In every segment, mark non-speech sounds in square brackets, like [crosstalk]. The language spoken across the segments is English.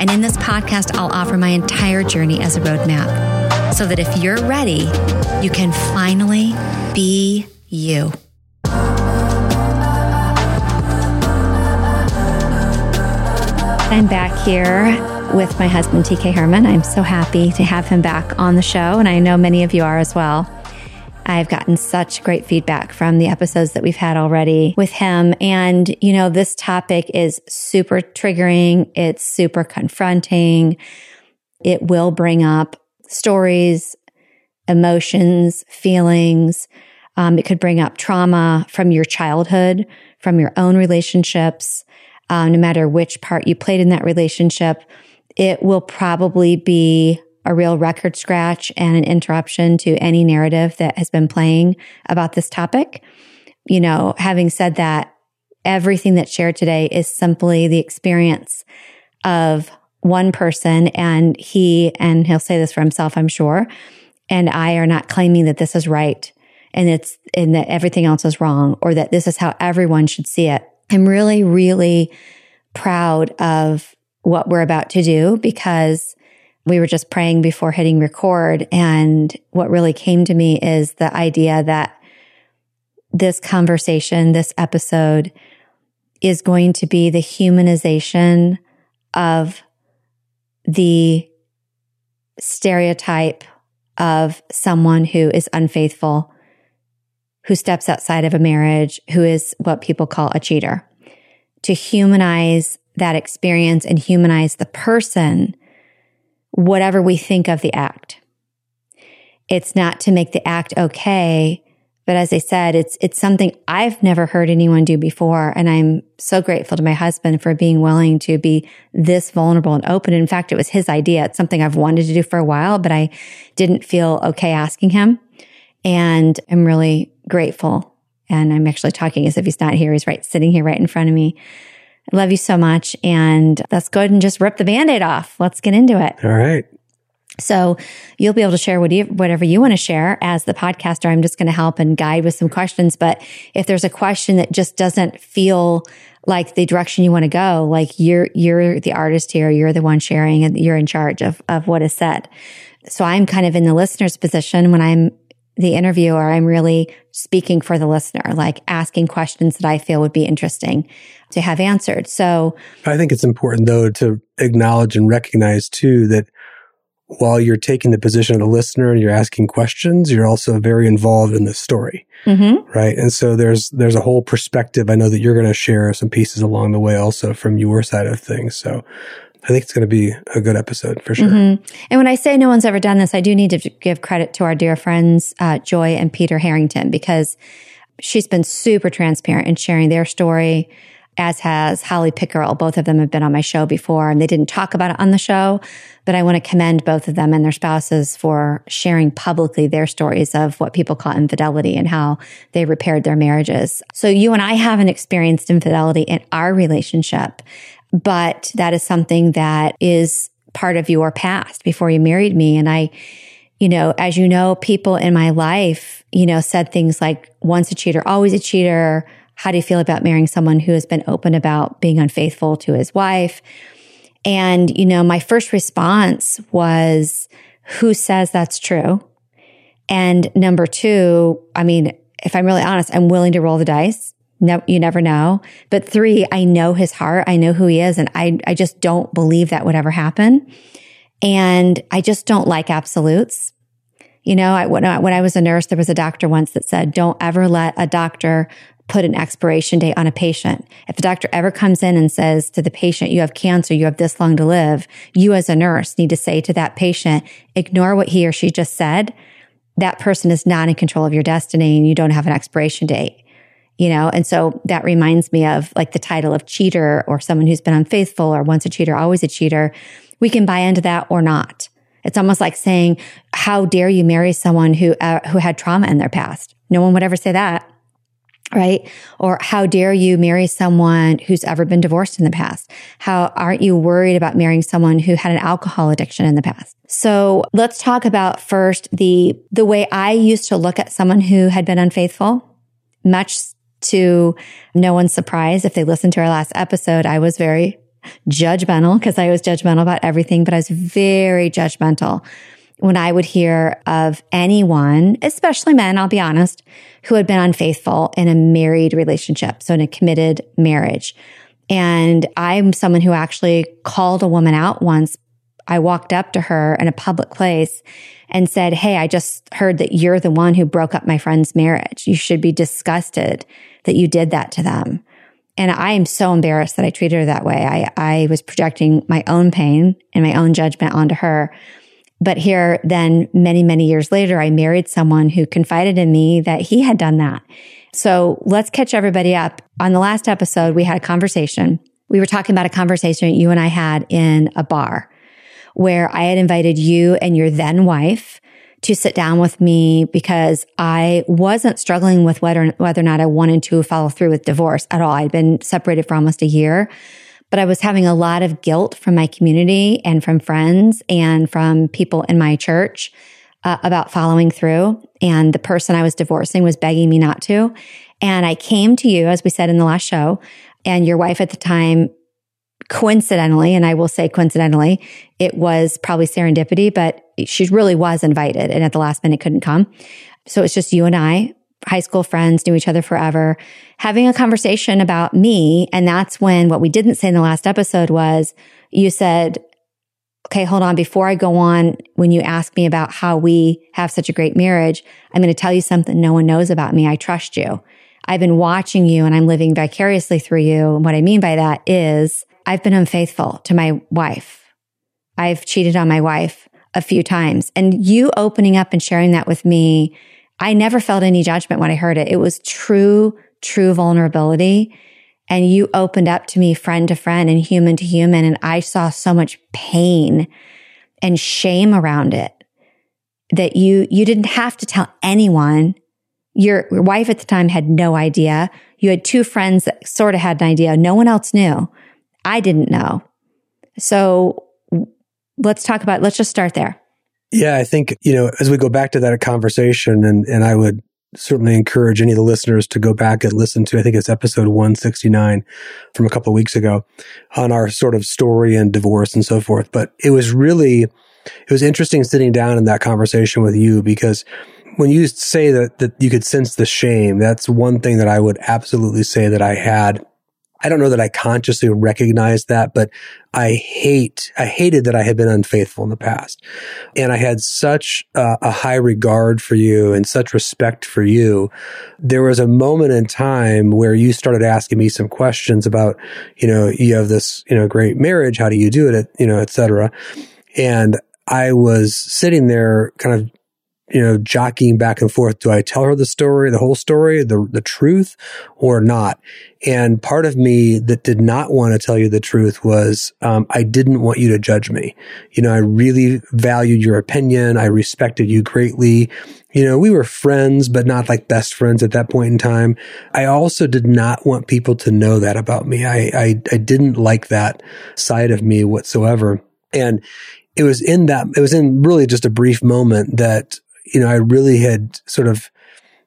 And in this podcast, I'll offer my entire journey as a roadmap so that if you're ready, you can finally be you. I'm back here with my husband, TK Herman. I'm so happy to have him back on the show, and I know many of you are as well. I've gotten such great feedback from the episodes that we've had already with him. And, you know, this topic is super triggering. It's super confronting. It will bring up stories, emotions, feelings. Um, it could bring up trauma from your childhood, from your own relationships. Um, no matter which part you played in that relationship, it will probably be a real record scratch and an interruption to any narrative that has been playing about this topic. You know, having said that, everything that's shared today is simply the experience of one person and he, and he'll say this for himself, I'm sure, and I are not claiming that this is right and it's, and that everything else is wrong or that this is how everyone should see it. I'm really, really proud of what we're about to do because we were just praying before hitting record. And what really came to me is the idea that this conversation, this episode is going to be the humanization of the stereotype of someone who is unfaithful, who steps outside of a marriage, who is what people call a cheater. To humanize that experience and humanize the person, whatever we think of the act. It's not to make the act okay, but as I said, it's, it's something I've never heard anyone do before. And I'm so grateful to my husband for being willing to be this vulnerable and open. In fact, it was his idea. It's something I've wanted to do for a while, but I didn't feel okay asking him. And I'm really grateful. And I'm actually talking as if he's not here. He's right sitting here right in front of me. I love you so much. And let's go ahead and just rip the band-aid off. Let's get into it. All right. So you'll be able to share whatever you want to share as the podcaster. I'm just going to help and guide with some questions. But if there's a question that just doesn't feel like the direction you want to go, like you're, you're the artist here, you're the one sharing and you're in charge of, of what is said. So I'm kind of in the listener's position when I'm the interviewer. I'm really speaking for the listener, like asking questions that I feel would be interesting to have answered. So I think it's important though to acknowledge and recognize too that while you're taking the position of the listener and you're asking questions, you're also very involved in the story. Mm-hmm. Right. And so there's, there's a whole perspective. I know that you're going to share some pieces along the way also from your side of things. So I think it's going to be a good episode for sure. Mm-hmm. And when I say no one's ever done this, I do need to give credit to our dear friends, uh, Joy and Peter Harrington, because she's been super transparent in sharing their story as has Holly Pickerel. Both of them have been on my show before and they didn't talk about it on the show, but I want to commend both of them and their spouses for sharing publicly their stories of what people call infidelity and how they repaired their marriages. So you and I haven't experienced infidelity in our relationship, but that is something that is part of your past before you married me. And I, you know, as you know, people in my life, you know, said things like once a cheater, always a cheater how do you feel about marrying someone who has been open about being unfaithful to his wife? And, you know, my first response was, who says that's true? And number two, I mean, if I'm really honest, I'm willing to roll the dice. No, you never know. But three, I know his heart. I know who he is. And I, I just don't believe that would ever happen. And I just don't like absolutes. You know, I, when, I, when I was a nurse, there was a doctor once that said, don't ever let a doctor put an expiration date on a patient. If the doctor ever comes in and says to the patient, you have cancer, you have this long to live, you as a nurse need to say to that patient, ignore what he or she just said. That person is not in control of your destiny and you don't have an expiration date. You know, and so that reminds me of like the title of cheater or someone who's been unfaithful or once a cheater, always a cheater. We can buy into that or not. It's almost like saying, how dare you marry someone who, uh, who had trauma in their past? No one would ever say that right? Or how dare you marry someone who's ever been divorced in the past? How aren't you worried about marrying someone who had an alcohol addiction in the past? So let's talk about first the, the way I used to look at someone who had been unfaithful, much to no one's surprise. If they listened to our last episode, I was very judgmental because I was judgmental about everything, but I was very judgmental when I would hear of anyone, especially men, I'll be honest, who had been unfaithful in a married relationship. So in a committed marriage. And I'm someone who actually called a woman out once. I walked up to her in a public place and said, Hey, I just heard that you're the one who broke up my friend's marriage. You should be disgusted that you did that to them. And I am so embarrassed that I treated her that way. I, I was projecting my own pain and my own judgment onto her. But here, then many, many years later, I married someone who confided in me that he had done that. So let's catch everybody up. On the last episode, we had a conversation. We were talking about a conversation you and I had in a bar where I had invited you and your then wife to sit down with me because I wasn't struggling with whether, whether or not I wanted to follow through with divorce at all. I'd been separated for almost a year but I was having a lot of guilt from my community and from friends and from people in my church uh, about following through. And the person I was divorcing was begging me not to. And I came to you, as we said in the last show, and your wife at the time, coincidentally, and I will say coincidentally, it was probably serendipity, but she really was invited and at the last minute couldn't come. So it's just you and I high school friends, knew each other forever, having a conversation about me. And that's when what we didn't say in the last episode was you said, okay, hold on. Before I go on, when you ask me about how we have such a great marriage, I'm going to tell you something no one knows about me. I trust you. I've been watching you and I'm living vicariously through you. And what I mean by that is I've been unfaithful to my wife. I've cheated on my wife a few times and you opening up and sharing that with me I never felt any judgment when I heard it. It was true, true vulnerability. And you opened up to me friend to friend and human to human. And I saw so much pain and shame around it that you, you didn't have to tell anyone. Your, wife at the time had no idea. You had two friends that sort of had an idea. No one else knew. I didn't know. So let's talk about, let's just start there. Yeah, I think, you know, as we go back to that conversation, and, and I would certainly encourage any of the listeners to go back and listen to, I think it's episode 169 from a couple of weeks ago on our sort of story and divorce and so forth. But it was really, it was interesting sitting down in that conversation with you because when you say that, that you could sense the shame, that's one thing that I would absolutely say that I had I don't know that I consciously recognized that, but I hate, I hated that I had been unfaithful in the past. And I had such uh, a high regard for you and such respect for you. There was a moment in time where you started asking me some questions about, you know, you have this, you know, great marriage. How do you do it? You know, et cetera. And I was sitting there kind of you know, jockeying back and forth. Do I tell her the story, the whole story, the, the truth or not? And part of me that did not want to tell you the truth was, um, I didn't want you to judge me. You know, I really valued your opinion. I respected you greatly. You know, we were friends, but not like best friends at that point in time. I also did not want people to know that about me. I, I, I didn't like that side of me whatsoever. And it was in that, it was in really just a brief moment that you know, I really had sort of,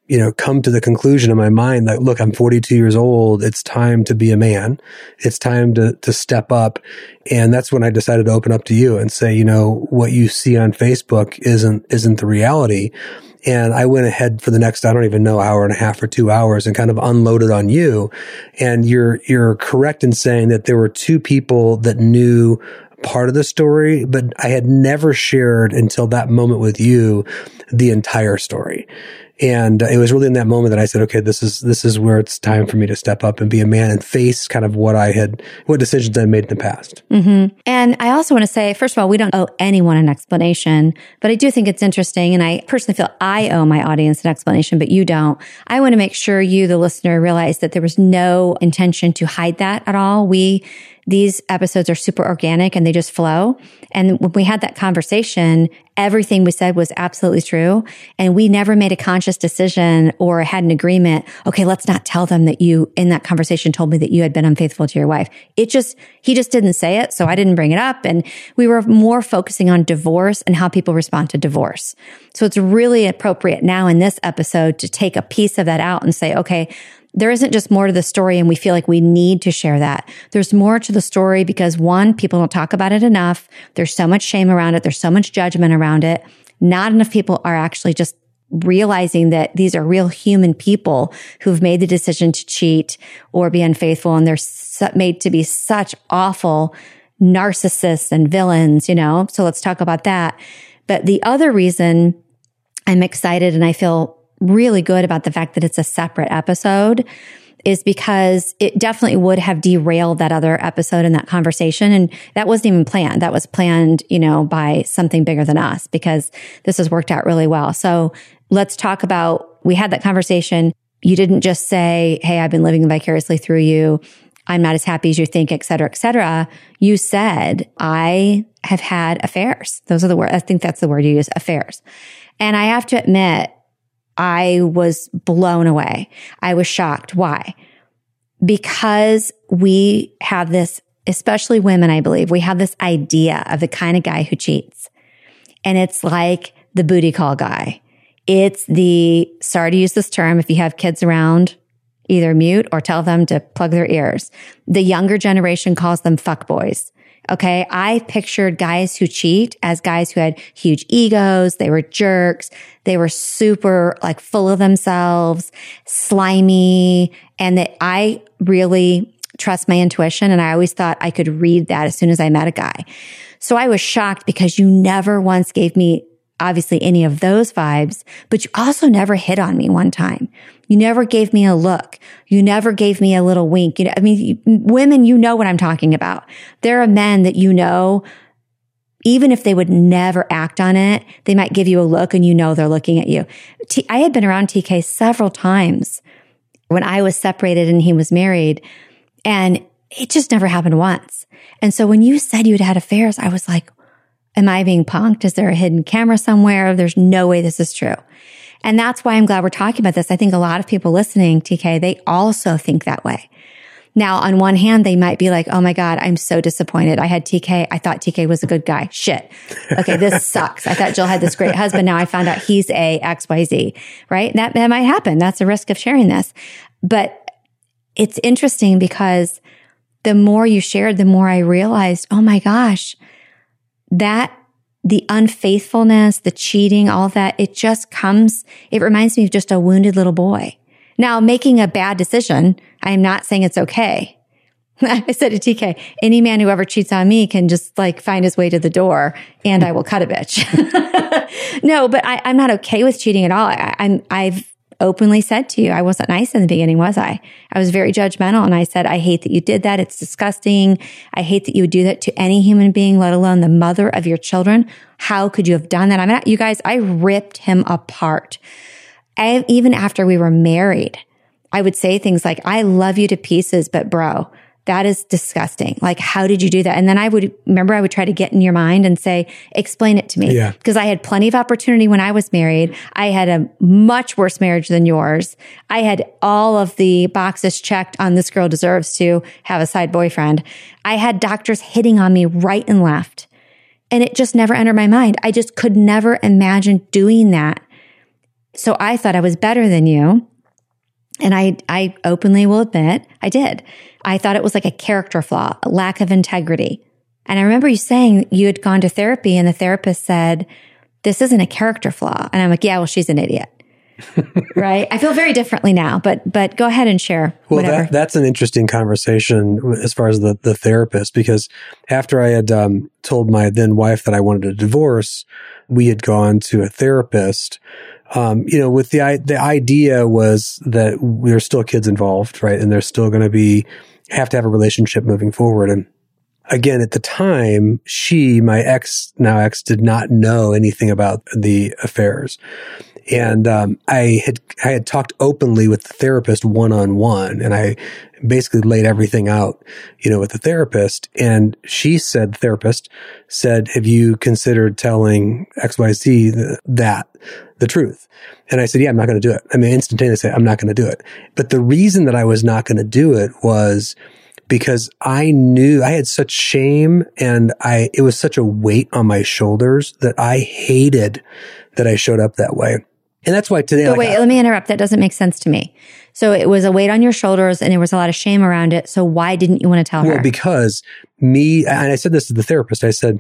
you know, come to the conclusion in my mind that, look, I'm 42 years old. It's time to be a man. It's time to, to step up. And that's when I decided to open up to you and say, you know, what you see on Facebook isn't, isn't the reality. And I went ahead for the next, I don't even know, hour and a half or two hours and kind of unloaded on you. And you're, you're correct in saying that there were two people that knew part of the story, but I had never shared until that moment with you the entire story. And it was really in that moment that I said, okay, this is, this is where it's time for me to step up and be a man and face kind of what I had, what decisions I made in the past. Mm-hmm. And I also want to say, first of all, we don't owe anyone an explanation, but I do think it's interesting. And I personally feel I owe my audience an explanation, but you don't. I want to make sure you, the listener, realize that there was no intention to hide that at all. We, these episodes are super organic and they just flow. And when we had that conversation, everything we said was absolutely true. And we never made a conscious decision or had an agreement. Okay, let's not tell them that you in that conversation told me that you had been unfaithful to your wife. It just, he just didn't say it. So I didn't bring it up. And we were more focusing on divorce and how people respond to divorce. So it's really appropriate now in this episode to take a piece of that out and say, okay, there isn't just more to the story and we feel like we need to share that. There's more to the story because one, people don't talk about it enough. There's so much shame around it. There's so much judgment around it. Not enough people are actually just realizing that these are real human people who've made the decision to cheat or be unfaithful and they're made to be such awful narcissists and villains, you know? So let's talk about that. But the other reason I'm excited and I feel really good about the fact that it's a separate episode is because it definitely would have derailed that other episode and that conversation. And that wasn't even planned. That was planned, you know, by something bigger than us because this has worked out really well. So let's talk about, we had that conversation. You didn't just say, Hey, I've been living vicariously through you. I'm not as happy as you think, et cetera, et cetera. You said, I have had affairs. Those are the words. I think that's the word you use, affairs. And I have to admit, I was blown away. I was shocked. Why? Because we have this, especially women, I believe, we have this idea of the kind of guy who cheats. And it's like the booty call guy. It's the, sorry to use this term, if you have kids around, either mute or tell them to plug their ears. The younger generation calls them fuck boys. Okay. I pictured guys who cheat as guys who had huge egos. They were jerks. They were super like full of themselves, slimy, and that I really trust my intuition. And I always thought I could read that as soon as I met a guy. So I was shocked because you never once gave me obviously any of those vibes, but you also never hit on me one time. You never gave me a look. You never gave me a little wink. You know, I mean, women, you know what I'm talking about. There are men that you know, even if they would never act on it, they might give you a look and you know they're looking at you. T- I had been around TK several times when I was separated and he was married and it just never happened once. And so when you said you'd had affairs, I was like, Am I being punked? Is there a hidden camera somewhere? There's no way this is true. And that's why I'm glad we're talking about this. I think a lot of people listening, TK, they also think that way. Now, on one hand, they might be like, Oh my God, I'm so disappointed. I had TK. I thought TK was a good guy. Shit. Okay. This [laughs] sucks. I thought Jill had this great husband. Now I found out he's a XYZ, right? That, that might happen. That's a risk of sharing this. But it's interesting because the more you shared, the more I realized, Oh my gosh, that the unfaithfulness, the cheating, all that, it just comes, it reminds me of just a wounded little boy. Now, making a bad decision, I am not saying it's okay. [laughs] I said to TK, any man who ever cheats on me can just like find his way to the door and I will cut a bitch. [laughs] no, but I, am not okay with cheating at all. I, I'm, I've openly said to you, I wasn't nice in the beginning, was I? I was very judgmental and I said, I hate that you did that. It's disgusting. I hate that you would do that to any human being, let alone the mother of your children. How could you have done that? I mean, you guys, I ripped him apart. I, even after we were married, I would say things like, I love you to pieces, but bro, that is disgusting. Like, how did you do that? And then I would remember I would try to get in your mind and say, explain it to me. Yeah. Because I had plenty of opportunity when I was married. I had a much worse marriage than yours. I had all of the boxes checked on this girl deserves to have a side boyfriend. I had doctors hitting on me right and left. And it just never entered my mind. I just could never imagine doing that. So I thought I was better than you. And I, I openly will admit I did. I thought it was like a character flaw, a lack of integrity. And I remember you saying you had gone to therapy and the therapist said, this isn't a character flaw. And I'm like, yeah, well, she's an idiot. [laughs] right? I feel very differently now, but but go ahead and share. Well, that, that's an interesting conversation as far as the, the therapist, because after I had um, told my then wife that I wanted a divorce, we had gone to a therapist. Um, you know, with the the idea was that there's still kids involved, right, and they're still going to be have to have a relationship moving forward, and again, at the time, she, my ex, now ex, did not know anything about the affairs. And um, I had I had talked openly with the therapist one on one, and I basically laid everything out, you know, with the therapist. And she said, the therapist said, "Have you considered telling X Y Z that the truth?" And I said, "Yeah, I'm not going to do it." I mean, instantaneously, I'm not going to do it. But the reason that I was not going to do it was because I knew I had such shame and I, it was such a weight on my shoulders that I hated that I showed up that way. And that's why today. But like, wait, I, let me interrupt. That doesn't make sense to me. So it was a weight on your shoulders and there was a lot of shame around it. So why didn't you want to tell well, her? Well, because me, and I said this to the therapist, I said,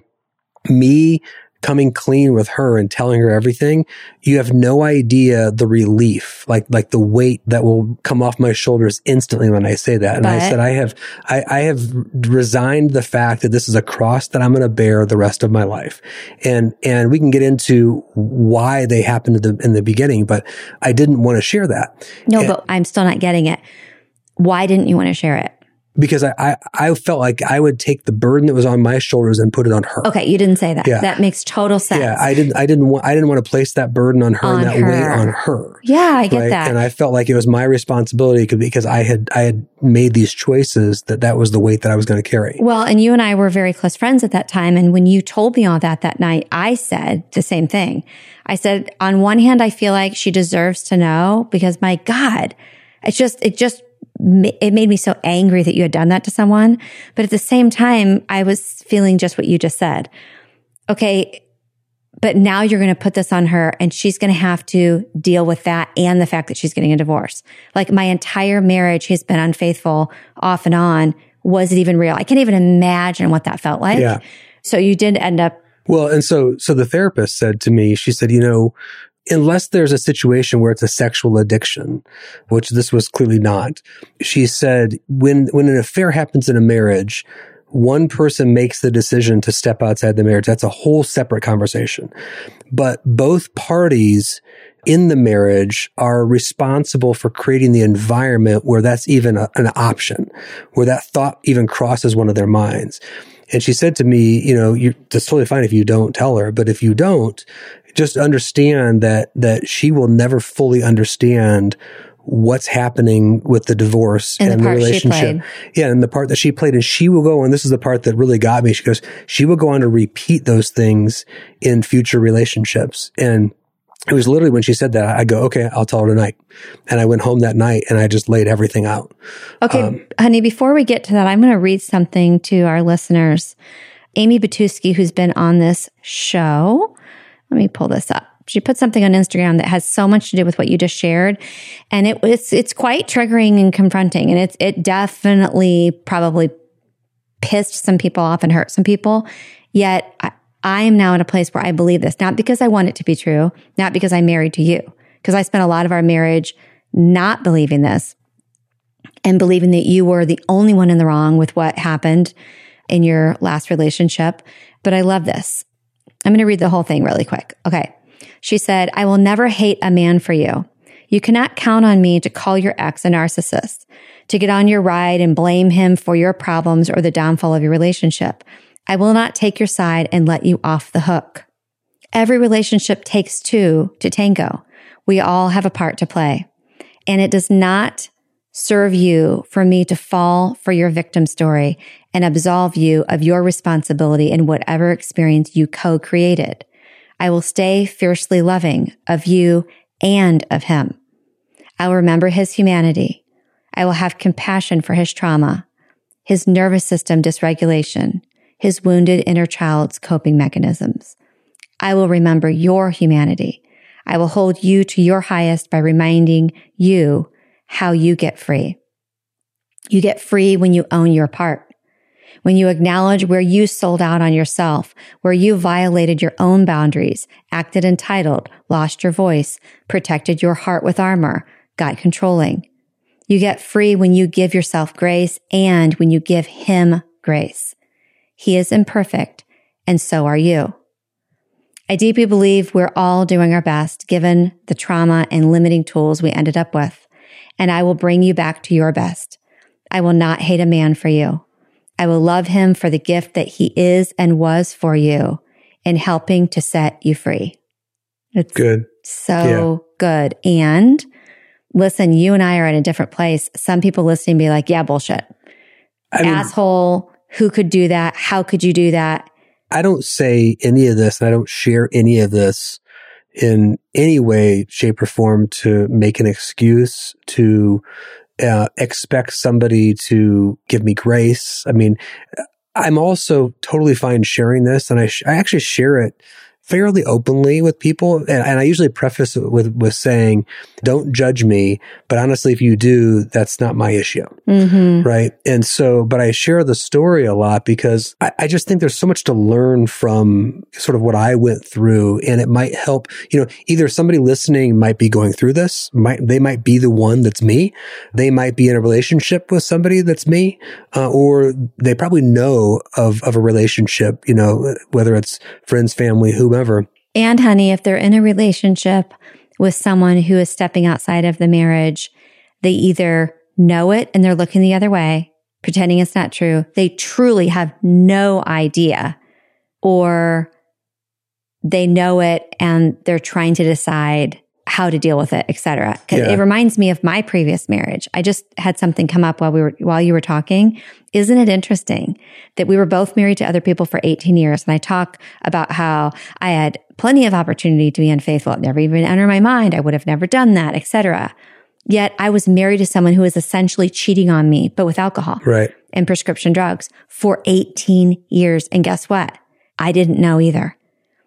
me coming clean with her and telling her everything, you have no idea the relief, like like the weight that will come off my shoulders instantly when I say that. And But- I said, I have I, I have resigned the fact that this is a cross that I'm going to bear the rest of my life, and and we can get into why they happened the, in the beginning, but I didn't want to share that no, but I'm still not getting it. Why didn't you want to share it? Because I, I I felt like I would take the burden that was on my shoulders and put it on her. Okay, you didn't say that. Yeah. That makes total sense. Yeah, I didn't. I didn't want. I didn't want to place that burden on her On and that her. weight on her. Yeah, I get right? that. And I felt like it was my responsibility because I had I had made these choices that that was the weight that I was going to carry. Well, and you and I were very close friends at that time. And when you told me all that that night, I said the same thing. I said, on one hand, I feel like she deserves to know because my God, it's just, it just, it made me so angry that you had done that to someone. But at the same time, I was feeling just what you just said. Okay. But now you're going to put this on her and she's going to have to deal with that and the fact that she's getting a divorce. Like my entire marriage has been unfaithful off and on. Was it even real? I can't even imagine what that felt like. Yeah. So you did end up, Well, and so so the therapist said to me, she said, you know, unless there's a situation where it's a sexual addiction, which this was clearly not, she said, when when an affair happens in a marriage, one person makes the decision to step outside the marriage. That's a whole separate conversation. But both parties in the marriage are responsible for creating the environment where that's even a, an option, where that thought even crosses one of their minds. And she said to me, you know, you, totally fine if you don't tell her, but if you don't, just understand that, that she will never fully understand what's happening with the divorce And the and, the she relationship. Yeah. And the part that she played and she will go, and this is the part that really got me. She goes, she will go on to repeat those things in future relationships. And it was literally when she said that, I go, okay, I'll tell her tonight. And I went home that night and I just laid everything out. okay, Um, honey, before we get to that, I'm going to read something to our listeners. Amy Batuski, who's been on this show, let me pull this up. She put something on Instagram that has so much to do with what you just shared, and it was it's quite triggering and confronting, and it's it definitely probably pissed some people off and hurt some people. Yet I, I am now in a place where I believe this, not because I want it to be true, not because I'm married to you, because I spent a lot of our marriage not believing this and believing that you were the only one in the wrong with what happened in your last relationship. But I love this. I'm going to read the whole thing really quick. Okay. She said, I will never hate a man for you. You cannot count on me to call your ex a narcissist, to get on your ride and blame him for your problems or the downfall of your relationship. I will not take your side and let you off the hook. Every relationship takes two to tango. We all have a part to play. And it does not serve you for me to fall for your victim story and absolve you of your responsibility in whatever experience you co-created. I will stay fiercely loving of you and of him. I will remember his humanity. I will have compassion for his trauma, his nervous system dysregulation, his wounded inner child's coping mechanisms. I will remember your humanity. I will hold you to your highest by reminding you how you get free. You get free when you own your part. when you acknowledge where you sold out on yourself, where you violated your own boundaries, acted entitled, lost your voice, protected your heart with armor, got controlling. You get free when you give yourself grace and when you give him grace. He is imperfect and so are you. I deeply believe we're all doing our best given the trauma and limiting tools we ended up with. And I will bring you back to your best. I will not hate a man for you. I will love him for the gift that he is and was for you in helping to set you free. It's good. So yeah. good. And listen, you and I are in a different place. Some people listening be like, yeah, bullshit. I mean, Asshole. Who could do that? How could you do that? I don't say any of this and I don't share any of this in any way, shape or form to make an excuse to uh, expect somebody to give me grace. I mean, I'm also totally fine sharing this and I, sh- I actually share it fairly openly with people. And, and, I usually preface it with, with saying, don't judge me. But honestly, if you do, that's not my issue. Mm-hmm. Right. And so, but I share the story a lot because I, I, just think there's so much to learn from sort of what I went through. And it might help, you know, either somebody listening might be going through this, might, they might be the one that's me. They might be in a relationship with somebody that's me, uh, or they probably know of, of a relationship, you know, whether it's friends, family, whoever whomever. And honey, if they're in a relationship with someone who is stepping outside of the marriage, they either know it and they're looking the other way, pretending it's not true. They truly have no idea or they know it and they're trying to decide how to deal with it, etc. Because yeah. it reminds me of my previous marriage. I just had something come up while we were while you were talking. Isn't it interesting that we were both married to other people for 18 years? And I talk about how I had plenty of opportunity to be unfaithful. It never even entered my mind. I would have never done that, etc. Yet I was married to someone who was essentially cheating on me, but with alcohol right. and prescription drugs for 18 years. And guess what? I didn't know either.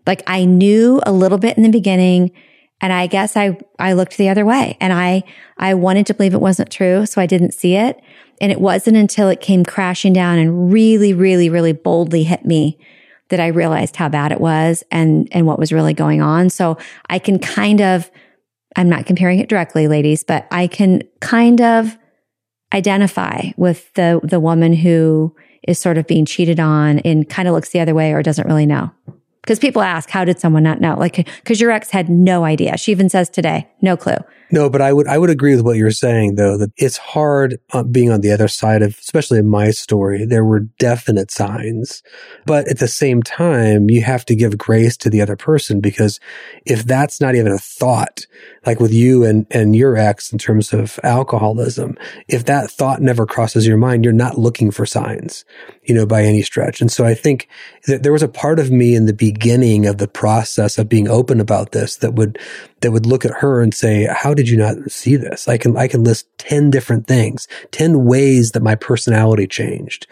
Like I knew a little bit in the beginning and I guess I, I looked the other way and I, I wanted to believe it wasn't true. So I didn't see it. And it wasn't until it came crashing down and really, really, really boldly hit me that I realized how bad it was and, and what was really going on. So I can kind of, I'm not comparing it directly, ladies, but I can kind of identify with the, the woman who is sort of being cheated on and kind of looks the other way or doesn't really know. Because people ask, how did someone not know? Like, because your ex had no idea. She even says today, no clue. No, but I would I would agree with what you're saying though that it's hard uh, being on the other side of especially in my story there were definite signs. But at the same time you have to give grace to the other person because if that's not even a thought like with you and and your ex in terms of alcoholism if that thought never crosses your mind you're not looking for signs you know by any stretch. And so I think that there was a part of me in the beginning of the process of being open about this that would that would look at her and say, how did you not see this? I can, I can list 10 different things, 10 ways that my personality changed.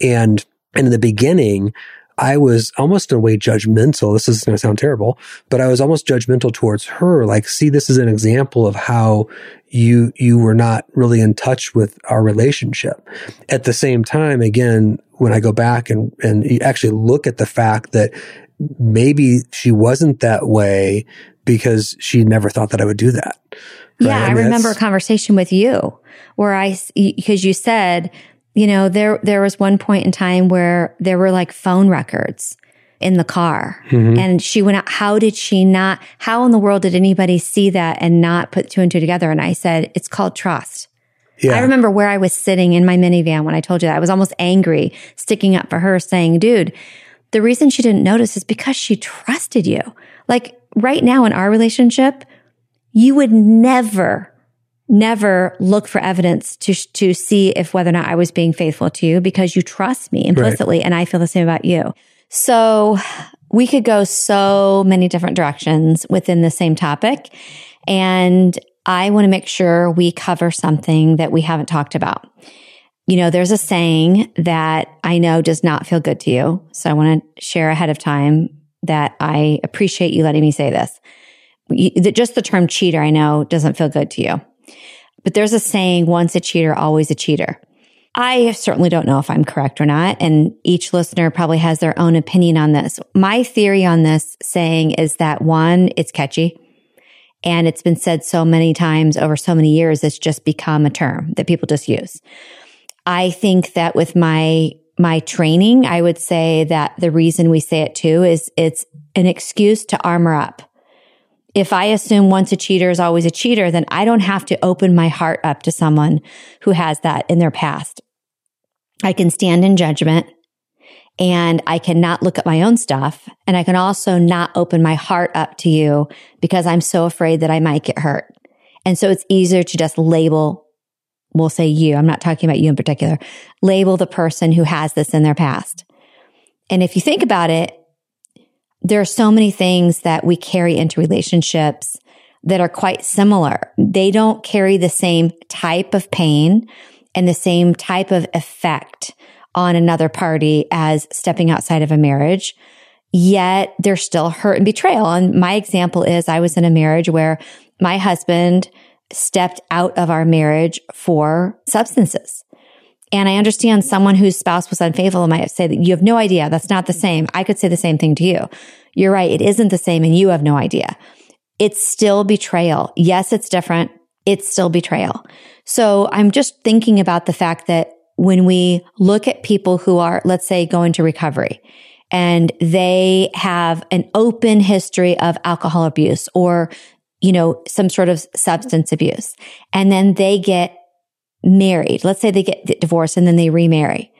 And, and in the beginning, I was almost in a way judgmental. This is going to sound terrible, but I was almost judgmental towards her. Like, see, this is an example of how you, you were not really in touch with our relationship. At the same time, again, when I go back and, and actually look at the fact that maybe she wasn't that way because she never thought that I would do that. Right? Yeah, I, mean, I remember a conversation with you where I because you said, you know, there there was one point in time where there were like phone records in the car. Mm-hmm. And she went out, how did she not, how in the world did anybody see that and not put two and two together? And I said, it's called trust. Yeah. I remember where I was sitting in my minivan when I told you that. I was almost angry, sticking up for her, saying, dude, the reason she didn't notice is because she trusted you. Like right now in our relationship, you would never, never look for evidence to, to see if whether or not I was being faithful to you because you trust me implicitly. Right. And I feel the same about you. So we could go so many different directions within the same topic. And I want to make sure we cover something that we haven't talked about. You know, there's a saying that I know does not feel good to you. So I want to share ahead of time that I appreciate you letting me say this. That just the term cheater, I know doesn't feel good to you. But there's a saying, once a cheater, always a cheater. I certainly don't know if I'm correct or not. And each listener probably has their own opinion on this. My theory on this saying is that one, it's catchy. And it's been said so many times over so many years, it's just become a term that people just use. I think that with my, my training, I would say that the reason we say it too is it's an excuse to armor up. If I assume once a cheater is always a cheater, then I don't have to open my heart up to someone who has that in their past. I can stand in judgment and I cannot look at my own stuff. And I can also not open my heart up to you because I'm so afraid that I might get hurt. And so it's easier to just label, we'll say you, I'm not talking about you in particular, label the person who has this in their past. And if you think about it, there are so many things that we carry into relationships that are quite similar. They don't carry the same type of pain and the same type of effect on another party as stepping outside of a marriage. Yet there's still hurt and betrayal. And my example is I was in a marriage where my husband stepped out of our marriage for substances. And I understand someone whose spouse was unfaithful might say that you have no idea. That's not the same. I could say the same thing to you. You're right. It isn't the same and you have no idea. It's still betrayal. Yes, it's different. It's still betrayal. So I'm just thinking about the fact that when we look at people who are, let's say, going to recovery and they have an open history of alcohol abuse or, you know, some sort of substance abuse, and then they get married. Let's say they get divorced and then they remarry.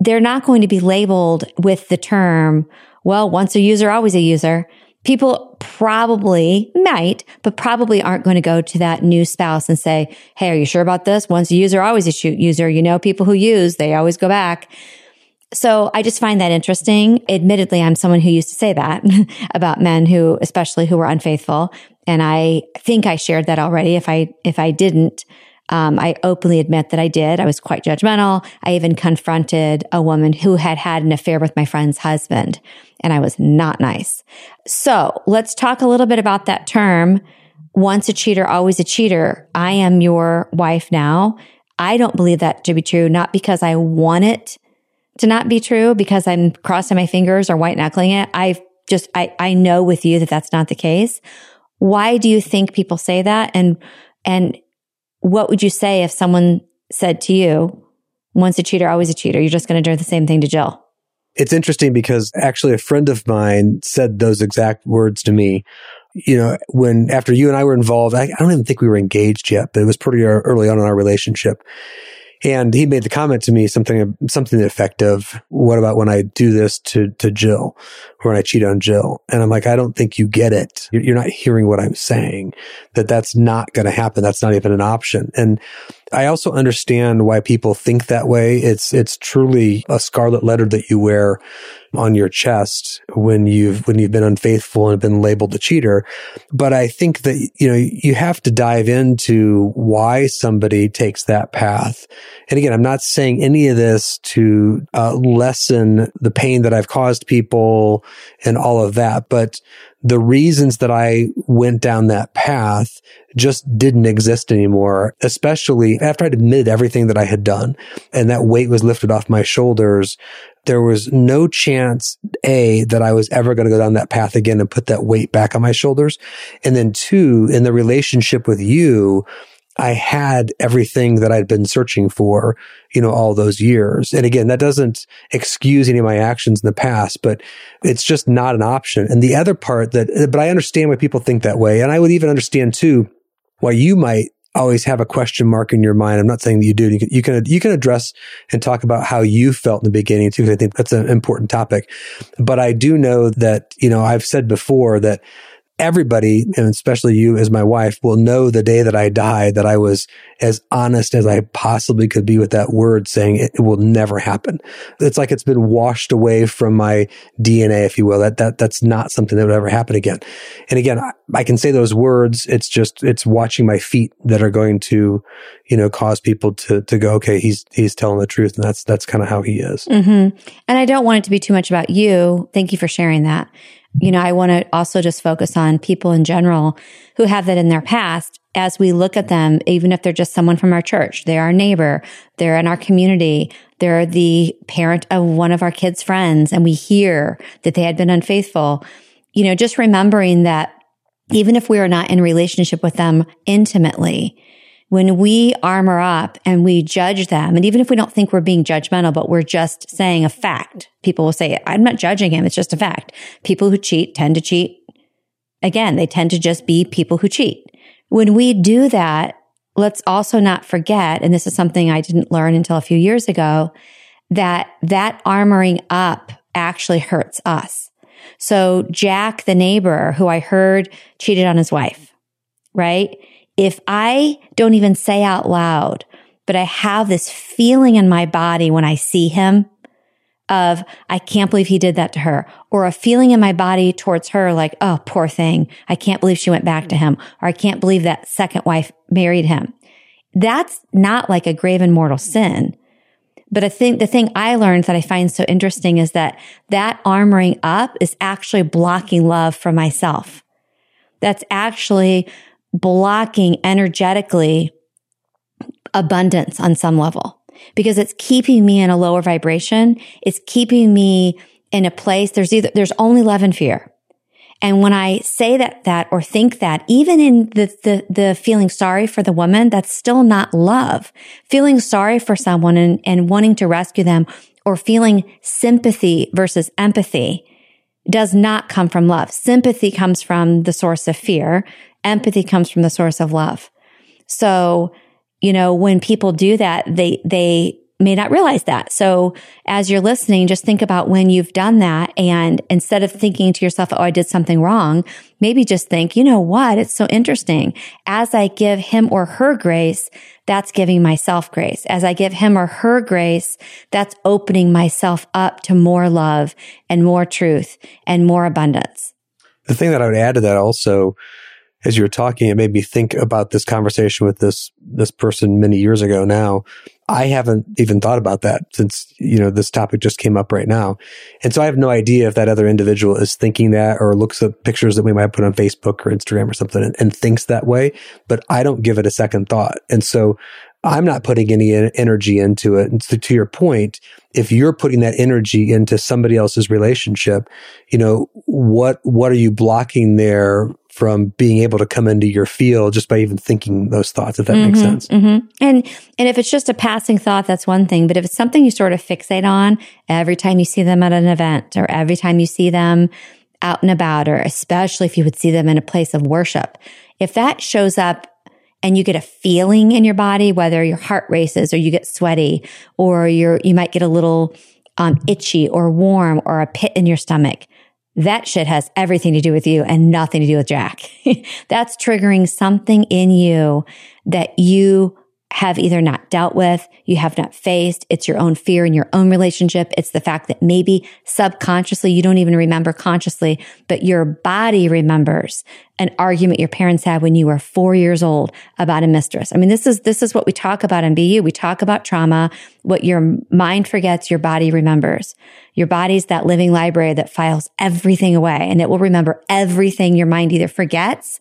They're not going to be labeled with the term, well, once a user, always a user people probably might, but probably aren't going to go to that new spouse and say, Hey, are you sure about this? Once a user, always a shoot user. You know, people who use, they always go back. So I just find that interesting. Admittedly, I'm someone who used to say that [laughs] about men who, especially who were unfaithful. And I think I shared that already. If I, if I didn't, um, I openly admit that I did. I was quite judgmental. I even confronted a woman who had had an affair with my friend's husband and I was not nice. So let's talk a little bit about that term. Once a cheater, always a cheater. I am your wife now. I don't believe that to be true, not because I want it to not be true, because I'm crossing my fingers or white knuckling it. I just, I, I know with you that that's not the case. Why do you think people say that? And, and what would you say if someone said to you, once a cheater, always a cheater? You're just going to do the same thing to Jill. It's interesting because actually a friend of mine said those exact words to me. You know, when after you and I were involved, I, I don't even think we were engaged yet, but it was pretty early on in our relationship. And he made the comment to me something, something effective. What about when I do this to, to Jill or when I cheat on Jill? And I'm like, I don't think you get it. You're not hearing what I'm saying that that's not going to happen. That's not even an option. And I also understand why people think that way. It's, it's truly a scarlet letter that you wear on your chest when you've, when you've been unfaithful and been labeled a cheater. But I think that, you know, you have to dive into why somebody takes that path. And again, I'm not saying any of this to uh, lessen the pain that I've caused people and all of that, but the reasons that I went down that path just didn't exist anymore, especially after I'd admitted everything that I had done and that weight was lifted off my shoulders. There was no chance, A, that I was ever going to go down that path again and put that weight back on my shoulders. And then two, in the relationship with you, I had everything that I'd been searching for, you know, all those years. And again, that doesn't excuse any of my actions in the past, but it's just not an option. And the other part that, but I understand why people think that way. And I would even understand too why you might always have a question mark in your mind. I'm not saying that you do. You can, you can, you can address and talk about how you felt in the beginning too, because I think that's an important topic. But I do know that, you know, I've said before that everybody, and especially you as my wife, will know the day that I die that I was as honest as I possibly could be with that word saying it, will never happen. It's like it's been washed away from my DNA, if you will. That, that, that's not something that would ever happen again. And again, I, I can say those words. It's just, it's watching my feet that are going to, you know, cause people to, to go, okay, he's, he's telling the truth. And that's, that's kind of how he is. Mm-hmm. And I don't want it to be too much about you. Thank you for sharing that you know, I want to also just focus on people in general who have that in their past. as we look at them, even if they're just someone from our church, they're our neighbor, they're in our community, they're the parent of one of our kids' friends, and we hear that they had been unfaithful, you know, just remembering that even if we are not in relationship with them intimately, when we armor up and we judge them, and even if we don't think we're being judgmental, but we're just saying a fact, people will say, I'm not judging him. It's just a fact. People who cheat tend to cheat. Again, they tend to just be people who cheat. When we do that, let's also not forget, and this is something I didn't learn until a few years ago, that that armoring up actually hurts us. So Jack, the neighbor who I heard cheated on his wife, right? If I don't even say out loud, but I have this feeling in my body when I see him of, I can't believe he did that to her, or a feeling in my body towards her, like, oh, poor thing. I can't believe she went back to him, or I can't believe that second wife married him. That's not like a grave and mortal sin. But I think the thing I learned that I find so interesting is that that armoring up is actually blocking love for myself. That's actually blocking energetically abundance on some level because it's keeping me in a lower vibration. It's keeping me in a place. There's either, there's only love and fear. And when I say that, that or think that, even in the, the, the feeling sorry for the woman, that's still not love. Feeling sorry for someone and, and wanting to rescue them or feeling sympathy versus empathy does not come from love. Sympathy comes from the source of fear. Empathy comes from the source of love. So, you know, when people do that, they, they may not realize that. So as you're listening, just think about when you've done that. And instead of thinking to yourself, Oh, I did something wrong, maybe just think, you know what? It's so interesting. As I give him or her grace, that's giving myself grace. As I give him or her grace, that's opening myself up to more love and more truth and more abundance. The thing that I would add to that also, as you were talking, it made me think about this conversation with this, this person many years ago now I haven't even thought about that since, you know, this topic just came up right now. And so I have no idea if that other individual is thinking that or looks at pictures that we might put on Facebook or Instagram or something and, and thinks that way, but I don't give it a second thought. And so I'm not putting any energy into it. And so to your point, if you're putting that energy into somebody else's relationship, you know, what, what are you blocking there from being able to come into your field just by even thinking those thoughts, if that mm-hmm, makes sense. Mm-hmm. And, and if it's just a passing thought, that's one thing. But if it's something you sort of fixate on every time you see them at an event or every time you see them out and about, or especially if you would see them in a place of worship, if that shows up and you get a feeling in your body, whether your heart races or you get sweaty or you're, you might get a little um, itchy or warm or a pit in your stomach that shit has everything to do with you and nothing to do with Jack. [laughs] That's triggering something in you that you have either not dealt with, you have not faced. It's your own fear in your own relationship. It's the fact that maybe subconsciously you don't even remember consciously, but your body remembers an argument your parents had when you were four years old about a mistress. I mean, this is, this is what we talk about in Be You. We talk about trauma. What your mind forgets, your body remembers. Your body's that living library that files everything away and it will remember everything your mind either forgets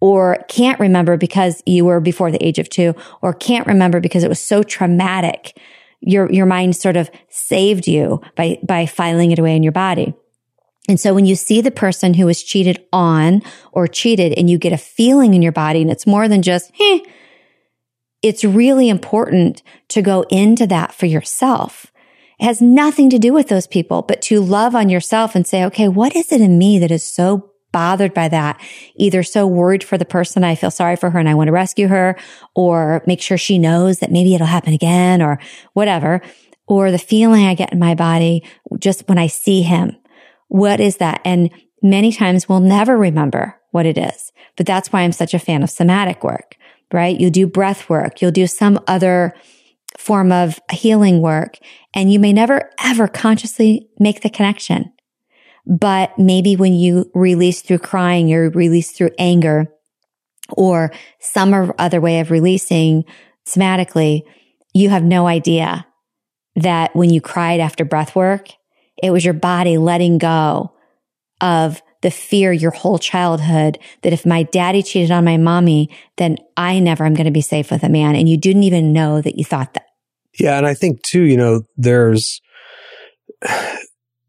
or can't remember because you were before the age of two or can't remember because it was so traumatic. Your, your mind sort of saved you by, by filing it away in your body. And so when you see the person who was cheated on or cheated and you get a feeling in your body and it's more than just, eh, it's really important to go into that for yourself. It has nothing to do with those people, but to love on yourself and say, okay, what is it in me that is so bothered by that, either so worried for the person, I feel sorry for her and I want to rescue her, or make sure she knows that maybe it'll happen again or whatever, or the feeling I get in my body just when I see him. What is that? And many times we'll never remember what it is, but that's why I'm such a fan of somatic work, right? You'll do breath work. You'll do some other form of healing work and you may never ever consciously make the connection. But maybe when you release through crying you're released through anger or some other way of releasing somatically, you have no idea that when you cried after breath work, it was your body letting go of the fear your whole childhood that if my daddy cheated on my mommy, then I never am going to be safe with a man. And you didn't even know that you thought that. Yeah. And I think too, you know, there's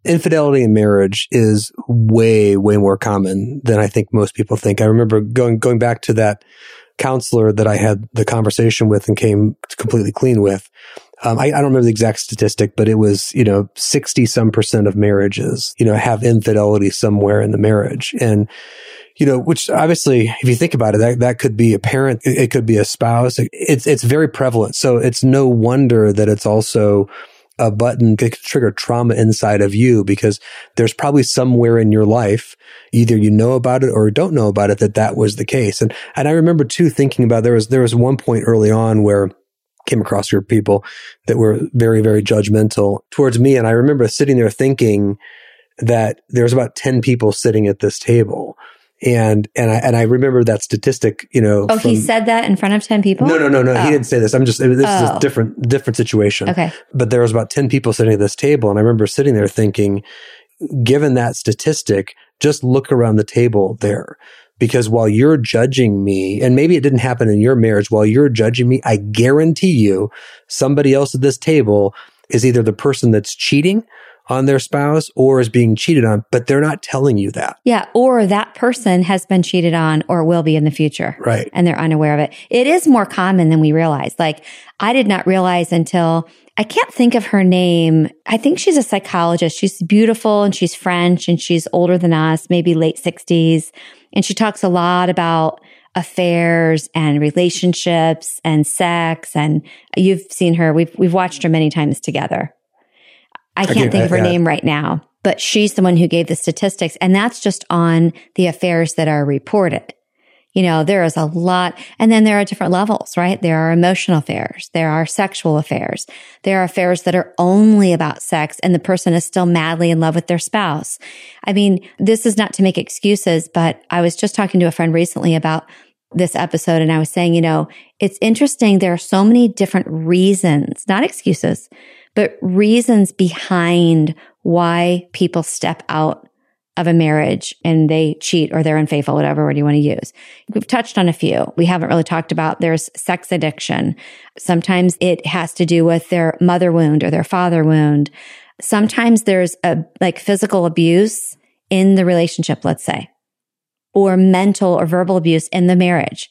infidelity in marriage is way, way more common than I think most people think. I remember going, going back to that counselor that I had the conversation with and came completely clean with. Um, I, I, don't remember the exact statistic, but it was, you know, 60 some percent of marriages, you know, have infidelity somewhere in the marriage. And, you know, which obviously, if you think about it, that, that could be a parent. It, it could be a spouse. It's, it's very prevalent. So it's no wonder that it's also a button that could trigger trauma inside of you because there's probably somewhere in your life, either you know about it or don't know about it, that that was the case. And, and I remember too thinking about there was, there was one point early on where came across your people that were very, very judgmental towards me. And I remember sitting there thinking that there was about 10 people sitting at this table and and I and I remember that statistic. You know. Oh, from, he said that in front of ten people. No, no, no, no. Oh. He didn't say this. I'm just. This oh. is a oh. different different situation. Okay. But there was about ten people sitting at this table, and I remember sitting there thinking, given that statistic, just look around the table there. Because while you're judging me, and maybe it didn't happen in your marriage, while you're judging me, I guarantee you somebody else at this table is either the person that's cheating on their spouse or is being cheated on, but they're not telling you that. Yeah. Or that person has been cheated on or will be in the future. Right. And they're unaware of it. It is more common than we realize. Like I did not realize until I can't think of her name. I think she's a psychologist. She's beautiful and she's French and she's older than us, maybe late sixties. And she talks a lot about affairs and relationships and sex. And you've seen her. We've, we've watched her many times together. I can't think of her name right now, but she's the one who gave the statistics. And that's just on the affairs that are reported. You know, there is a lot. And then there are different levels, right? There are emotional affairs. There are sexual affairs. There are affairs that are only about sex and the person is still madly in love with their spouse. I mean, this is not to make excuses, but I was just talking to a friend recently about this episode and I was saying, you know, it's interesting. There are so many different reasons, not excuses, but reasons behind why people step out of a marriage and they cheat or they're unfaithful, whatever word you want to use. We've touched on a few. We haven't really talked about there's sex addiction. Sometimes it has to do with their mother wound or their father wound. Sometimes there's a like physical abuse in the relationship, let's say, or mental or verbal abuse in the marriage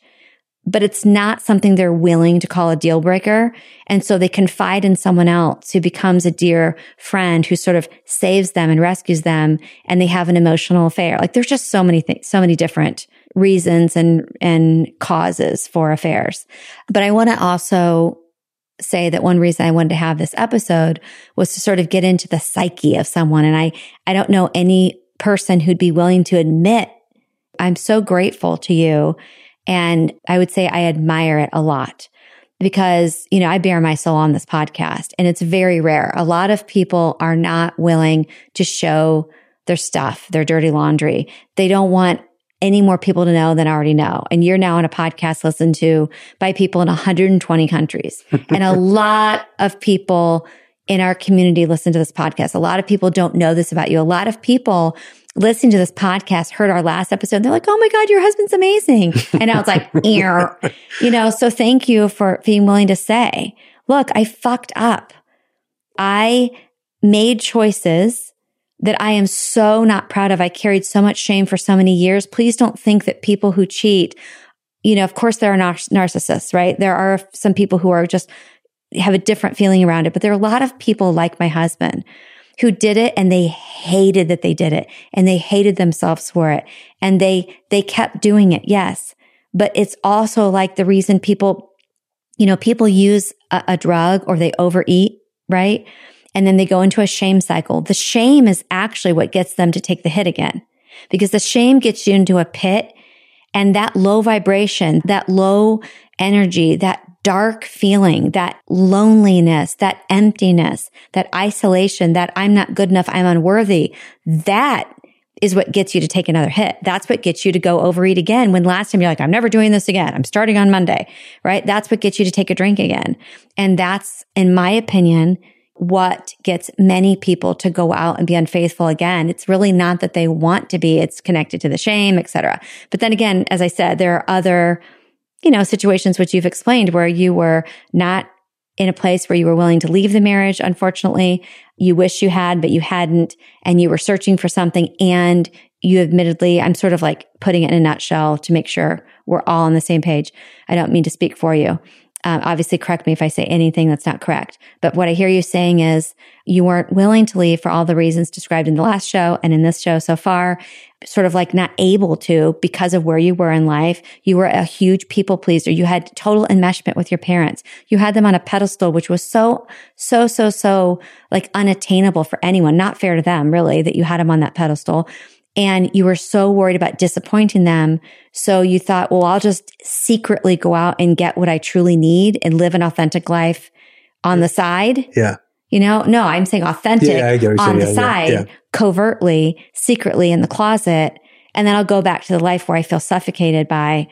but it's not something they're willing to call a deal breaker. And so they confide in someone else who becomes a dear friend who sort of saves them and rescues them and they have an emotional affair. Like there's just so many things, so many different reasons and, and causes for affairs. But I want to also say that one reason I wanted to have this episode was to sort of get into the psyche of someone. And I, I don't know any person who'd be willing to admit I'm so grateful to you and I would say I admire it a lot because, you know, I bear my soul on this podcast and it's very rare. A lot of people are not willing to show their stuff, their dirty laundry. They don't want any more people to know than already know. And you're now on a podcast listened to by people in 120 countries. [laughs] and a lot of people in our community listen to this podcast. A lot of people don't know this about you. A lot of people listening to this podcast heard our last episode. They're like, Oh my God, your husband's amazing. [laughs] And I was like, Ear. you know, so thank you for being willing to say, look, I fucked up. I made choices that I am so not proud of. I carried so much shame for so many years. Please don't think that people who cheat, you know, of course there are nar- narcissists, right? There are some people who are just have a different feeling around it, but there are a lot of people like my husband who did it and they hated that they did it and they hated themselves for it and they, they kept doing it. Yes. But it's also like the reason people, you know, people use a, a drug or they overeat, right? And then they go into a shame cycle. The shame is actually what gets them to take the hit again because the shame gets you into a pit and that low vibration, that low energy, that dark feeling, that loneliness, that emptiness, that isolation, that I'm not good enough, I'm unworthy, that is what gets you to take another hit. That's what gets you to go overeat again. When last time you're like, I'm never doing this again. I'm starting on Monday, right? That's what gets you to take a drink again. And that's, in my opinion, what gets many people to go out and be unfaithful again. It's really not that they want to be. It's connected to the shame, etc. But then again, as I said, there are other, you know, situations which you've explained where you were not in a place where you were willing to leave the marriage. Unfortunately, you wish you had, but you hadn't, and you were searching for something and you admittedly, I'm sort of like putting it in a nutshell to make sure we're all on the same page. I don't mean to speak for you. Um, obviously, correct me if I say anything that's not correct. But what I hear you saying is you weren't willing to leave for all the reasons described in the last show and in this show so far, sort of like not able to because of where you were in life. You were a huge people pleaser. You had total enmeshment with your parents. You had them on a pedestal, which was so, so, so, so like unattainable for anyone, not fair to them, really, that you had them on that pedestal and you were so worried about disappointing them. So you thought, well, I'll just secretly go out and get what I truly need and live an authentic life on the side. Yeah. You know, no, I'm saying authentic Yeah, I get what you're on saying. the Yeah, side, yeah. covertly, secretly in the closet. And then I'll go back to the life where I feel suffocated by,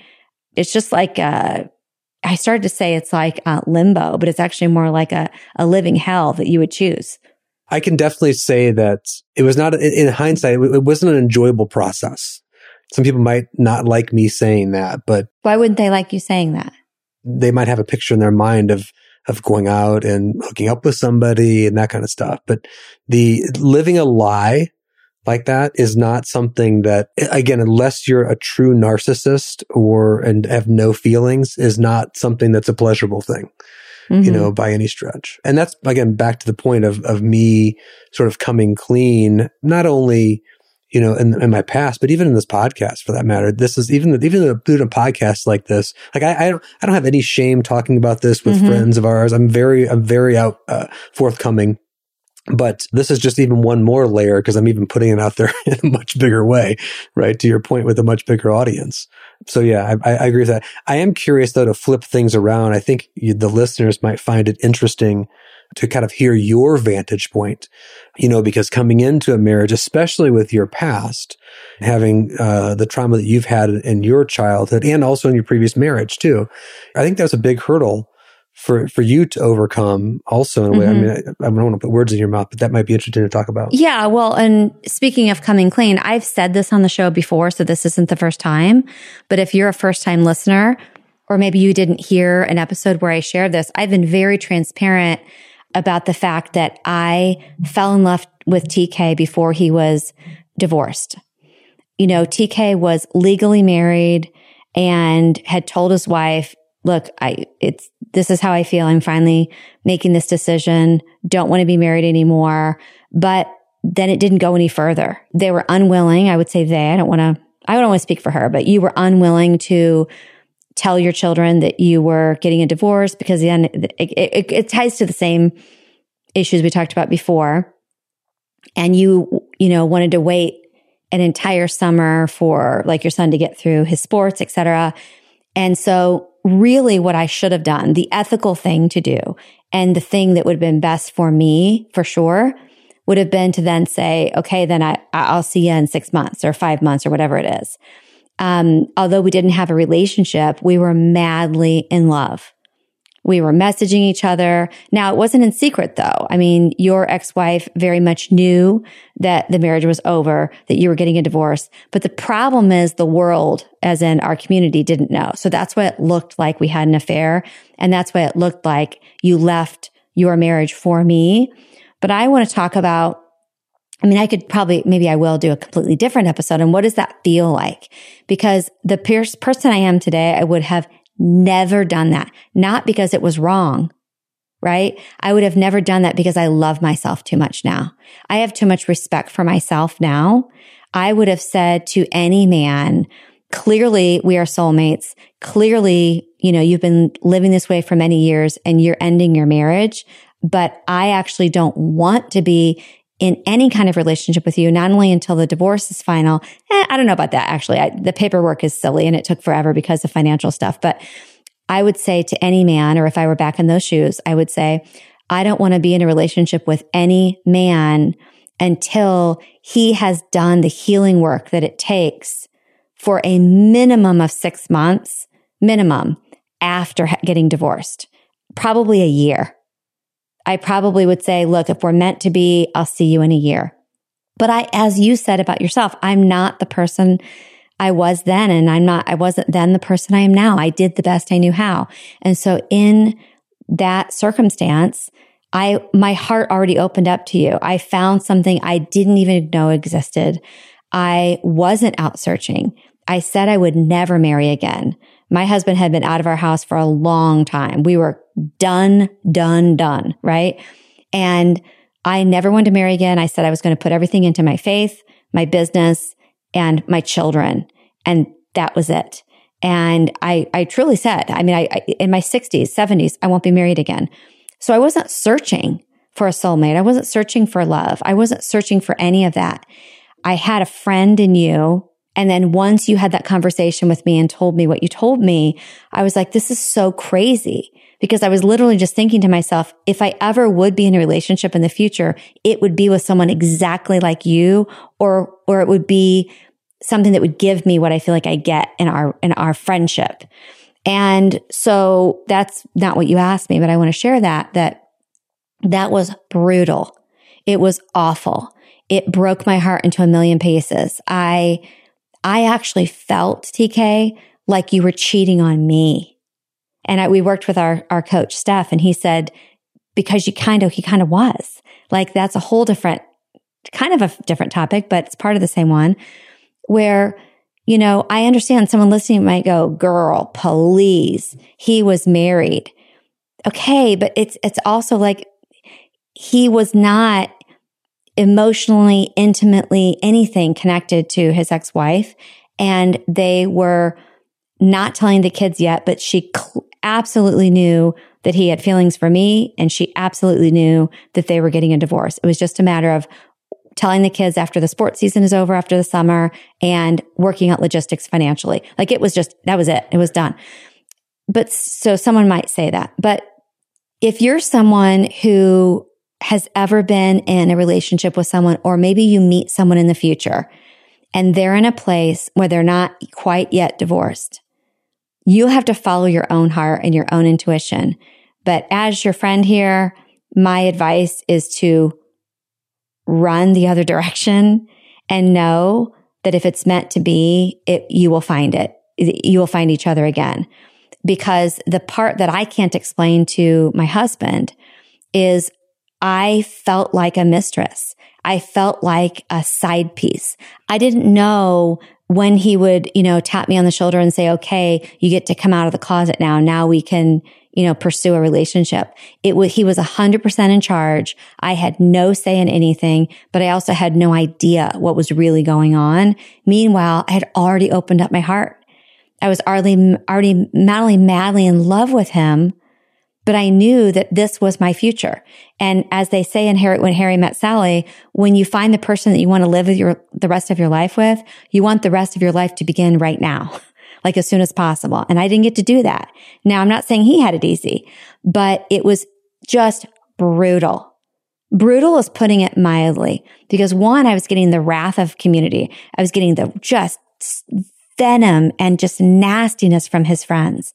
it's just like, uh, I started to say it's like uh, limbo, but it's actually more like a, a living hell that you would choose. I can definitely say that it was not, in- in hindsight, it it wasn't an enjoyable process. Some people might not like me saying that, but Why wouldn't they like you saying that? they might have a picture in their mind of of going out and hooking up with somebody and that kind of stuff. But the living a lie like that is not something that again, unless you're a true narcissist or and have no feelings, is not something that's a pleasurable thing you Mhm. know, by any stretch. And that's again back to the point of of me sort of coming clean, not only you know in, in my past, but even in this podcast for that matter. This is even even doing a podcast like this. Like I I don't I don't have any shame talking about this with Mhm. friends of ours. I'm very I'm very out uh, forthcoming. But this is just even one more layer because I'm even putting it out there [laughs] in a much bigger way, right? To your point, with a much bigger audience. So yeah, I, I agree with that. I am curious though to flip things around. I think you, the listeners might find it interesting to kind of hear your vantage point, you know, because coming into a marriage, especially with your past, having uh, the trauma that you've had in your childhood and also in your previous marriage too, I think that's a big hurdle for for you to overcome. Also, in a way, I Mhm. mean, I, I don't want to put words in your mouth, but that might be interesting to talk about. Yeah, well, and speaking of coming clean, I've said this on the show before, so this isn't the first time. But if you're a first time listener, or maybe you didn't hear an episode where I shared this, I've been very transparent about the fact that I fell in love with TK before he was divorced. You know, TK was legally married and had told his wife, look, I, it's, this is how I feel. I'm finally making this decision. Don't want to be married anymore. But then it didn't go any further. They were unwilling. I would say they, I don't want to, I don't want to speak for her, but you were unwilling to tell your children that you were getting a divorce because then it, it, it ties to the same issues we talked about before. And you, you know, wanted to wait an entire summer for like your son to get through his sports, et cetera. And so really what I should have done, the ethical thing to do and the thing that would have been best for me for sure would have been to then say, okay, then I, I'll see you in six months or five months or whatever it is. Um, although we didn't have a relationship, we were madly in love. We were messaging each other. Now it wasn't in secret though. I mean, your ex-wife very much knew that the marriage was over, that you were getting a divorce. But the problem is the world, as in our community, didn't know. So that's why it looked like we had an affair. And that's why it looked like you left your marriage for me. But I want to talk about I mean, I could probably, maybe I will do a completely different episode. And what does that feel like? Because the person I am today, I would have never done that. Not because it was wrong, right? I would have never done that because I love myself too much now. I have too much respect for myself now. I would have said to any man, clearly we are soulmates. Clearly, you know, you've been living this way for many years and you're ending your marriage, but I actually don't want to be in any kind of relationship with you, not only until the divorce is final. Eh, I don't know about that actually. I, the paperwork is silly and it took forever because of financial stuff. But I would say to any man, or if I were back in those shoes, I would say, I don't want to be in a relationship with any man until he has done the healing work that it takes for a minimum of six months, minimum after getting divorced, probably a year. I probably would say, look, if we're meant to be, I'll see you in a year. But I, as you said about yourself, I'm not the person I was then. And I'm not, I wasn't then the person I am now. I did the best I knew how. And so in that circumstance, I, my heart already opened up to you. I found something I didn't even know existed. I wasn't out searching. I said I would never marry again. My husband had been out of our house for a long time. We were done, done, done, right? And I never wanted to marry again. I said I was going to put everything into my faith, my business, and my children. And that was it. And I, I truly said, I mean, I, I, in my 60s, 70s, I won't be married again. So I wasn't searching for a soulmate. I wasn't searching for love. I wasn't searching for any of that. I had a friend in you and then once you had that conversation with me and told me what you told me, I was like, this is so crazy because I was literally just thinking to myself, if I ever would be in a relationship in the future, it would be with someone exactly like you or, or it would be something that would give me what I feel like I get in our, in our friendship. And so that's not what you asked me, but I want to share that, that that was brutal. It was awful. It broke my heart into a million pieces. I, I actually felt, TK, like you were cheating on me. And I, we worked with our, our coach, Steph, and he said, because you kind of, he kind of was. Like that's a whole different, kind of a different topic, but it's part of the same one where, you know, I understand someone listening might go, girl, please, he was married. Okay. But it's, it's also like he was not emotionally, intimately, anything connected to his ex wife. And they were not telling the kids yet, but she cl- absolutely knew that he had feelings for me. And she absolutely knew that they were getting a divorce. It was just a matter of telling the kids after the sports season is over after the summer and working out logistics financially. Like it was just, that was it. It was done. But so someone might say that, but if you're someone who has ever been in a relationship with someone, or maybe you meet someone in the future and they're in a place where they're not quite yet divorced. You have to follow your own heart and your own intuition. But as your friend here, my advice is to run the other direction and know that if it's meant to be, it, you will find it. You will find each other again. Because the part that I can't explain to my husband is I felt like a mistress. I felt like a side piece. I didn't know when he would, you know, tap me on the shoulder and say, okay, you get to come out of the closet now. Now we can, you know, pursue a relationship. It was, he was a hundred percent in charge. I had no say in anything, but I also had no idea what was really going on. Meanwhile, I had already opened up my heart. I was already, already madly, madly in love with him but I knew that this was my future. And as they say in Harry, when Harry met Sally, when you find the person that you want to live your, the rest of your life with, you want the rest of your life to begin right now, [laughs] like as soon as possible. And I didn't get to do that. Now I'm not saying he had it easy, but it was just brutal. Brutal is putting it mildly because one, I was getting the wrath of community. I was getting the just venom and just nastiness from his friends.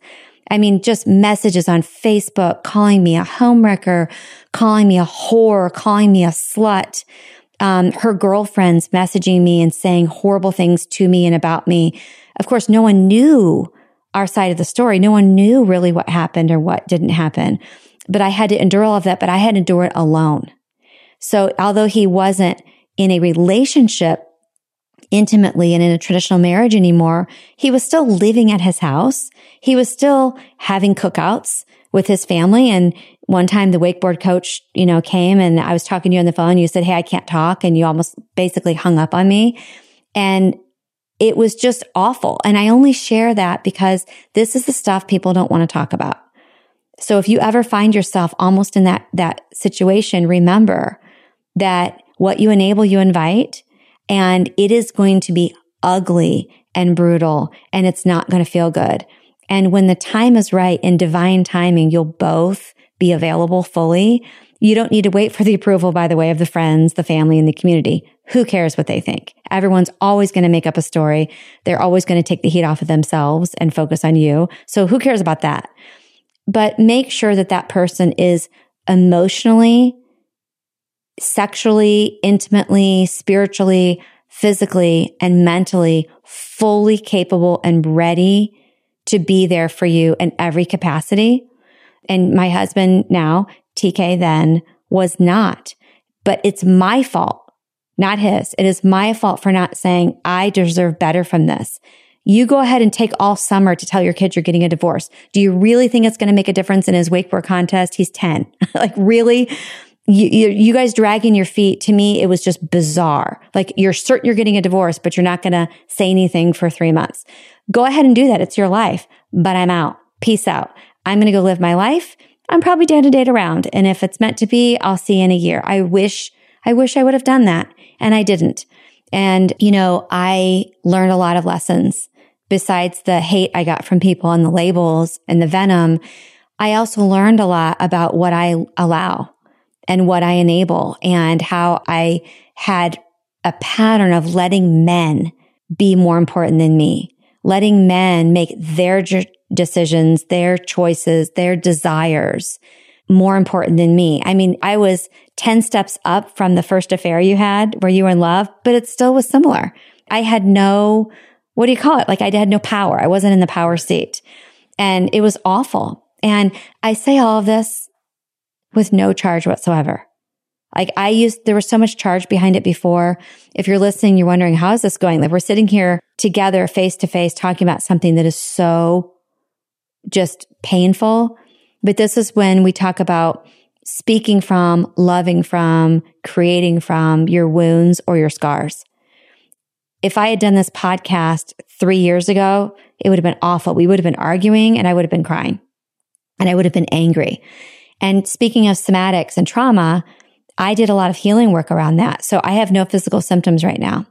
I mean, just messages on Facebook calling me a homewrecker, calling me a whore, calling me a slut. Um, her girlfriends messaging me and saying horrible things to me and about me. Of course, no one knew our side of the story. No one knew really what happened or what didn't happen. But I had to endure all of that, but I had to endure it alone. So although he wasn't in a relationship intimately and in a traditional marriage anymore. He was still living at his house. He was still having cookouts with his family. And one time the wakeboard coach, you know, came and I was talking to you on the phone. You said, Hey, I can't talk. And you almost basically hung up on me. And it was just awful. And I only share that because this is the stuff people don't want to talk about. So if you ever find yourself almost in that, that situation, remember that what you enable, you invite. And it is going to be ugly and brutal and it's not going to feel good. And when the time is right in divine timing, you'll both be available fully. You don't need to wait for the approval, by the way, of the friends, the family, and the community. Who cares what they think? Everyone's always going to make up a story. They're always going to take the heat off of themselves and focus on you. So who cares about that? But make sure that that person is emotionally, sexually, intimately, spiritually, physically, and mentally fully capable and ready to be there for you in every capacity. And my husband now, TK then was not, but it's my fault, not his. It is my fault for not saying I deserve better from this. You go ahead and take all summer to tell your kids you're getting a divorce. Do you really think it's going to make a difference in his wakeboard contest? He's 10. [laughs] like really? You, you, guys dragging your feet to me, it was just bizarre. Like you're certain you're getting a divorce, but you're not going to say anything for three months. Go ahead and do that. It's your life, but I'm out. Peace out. I'm going to go live my life. I'm probably down to date around. And if it's meant to be, I'll see you in a year. I wish, I wish I would have done that and I didn't. And, you know, I learned a lot of lessons besides the hate I got from people and the labels and the venom. I also learned a lot about what I allow and what I enable and how I had a pattern of letting men be more important than me, letting men make their decisions, their choices, their desires more important than me. I mean, I was 10 steps up from the first affair you had where you were in love, but it still was similar. I had no, what do you call it? Like I had no power. I wasn't in the power seat and it was awful. And I say all of this with no charge whatsoever. Like I used, there was so much charge behind it before. If you're listening, you're wondering, how is this going? Like we're sitting here together face to face talking about something that is so just painful. But this is when we talk about speaking from, loving from, creating from your wounds or your scars. If I had done this podcast three years ago, it would have been awful. We would have been arguing and I would have been crying and I would have been angry. And speaking of somatics and trauma, I did a lot of healing work around that. So I have no physical symptoms right now.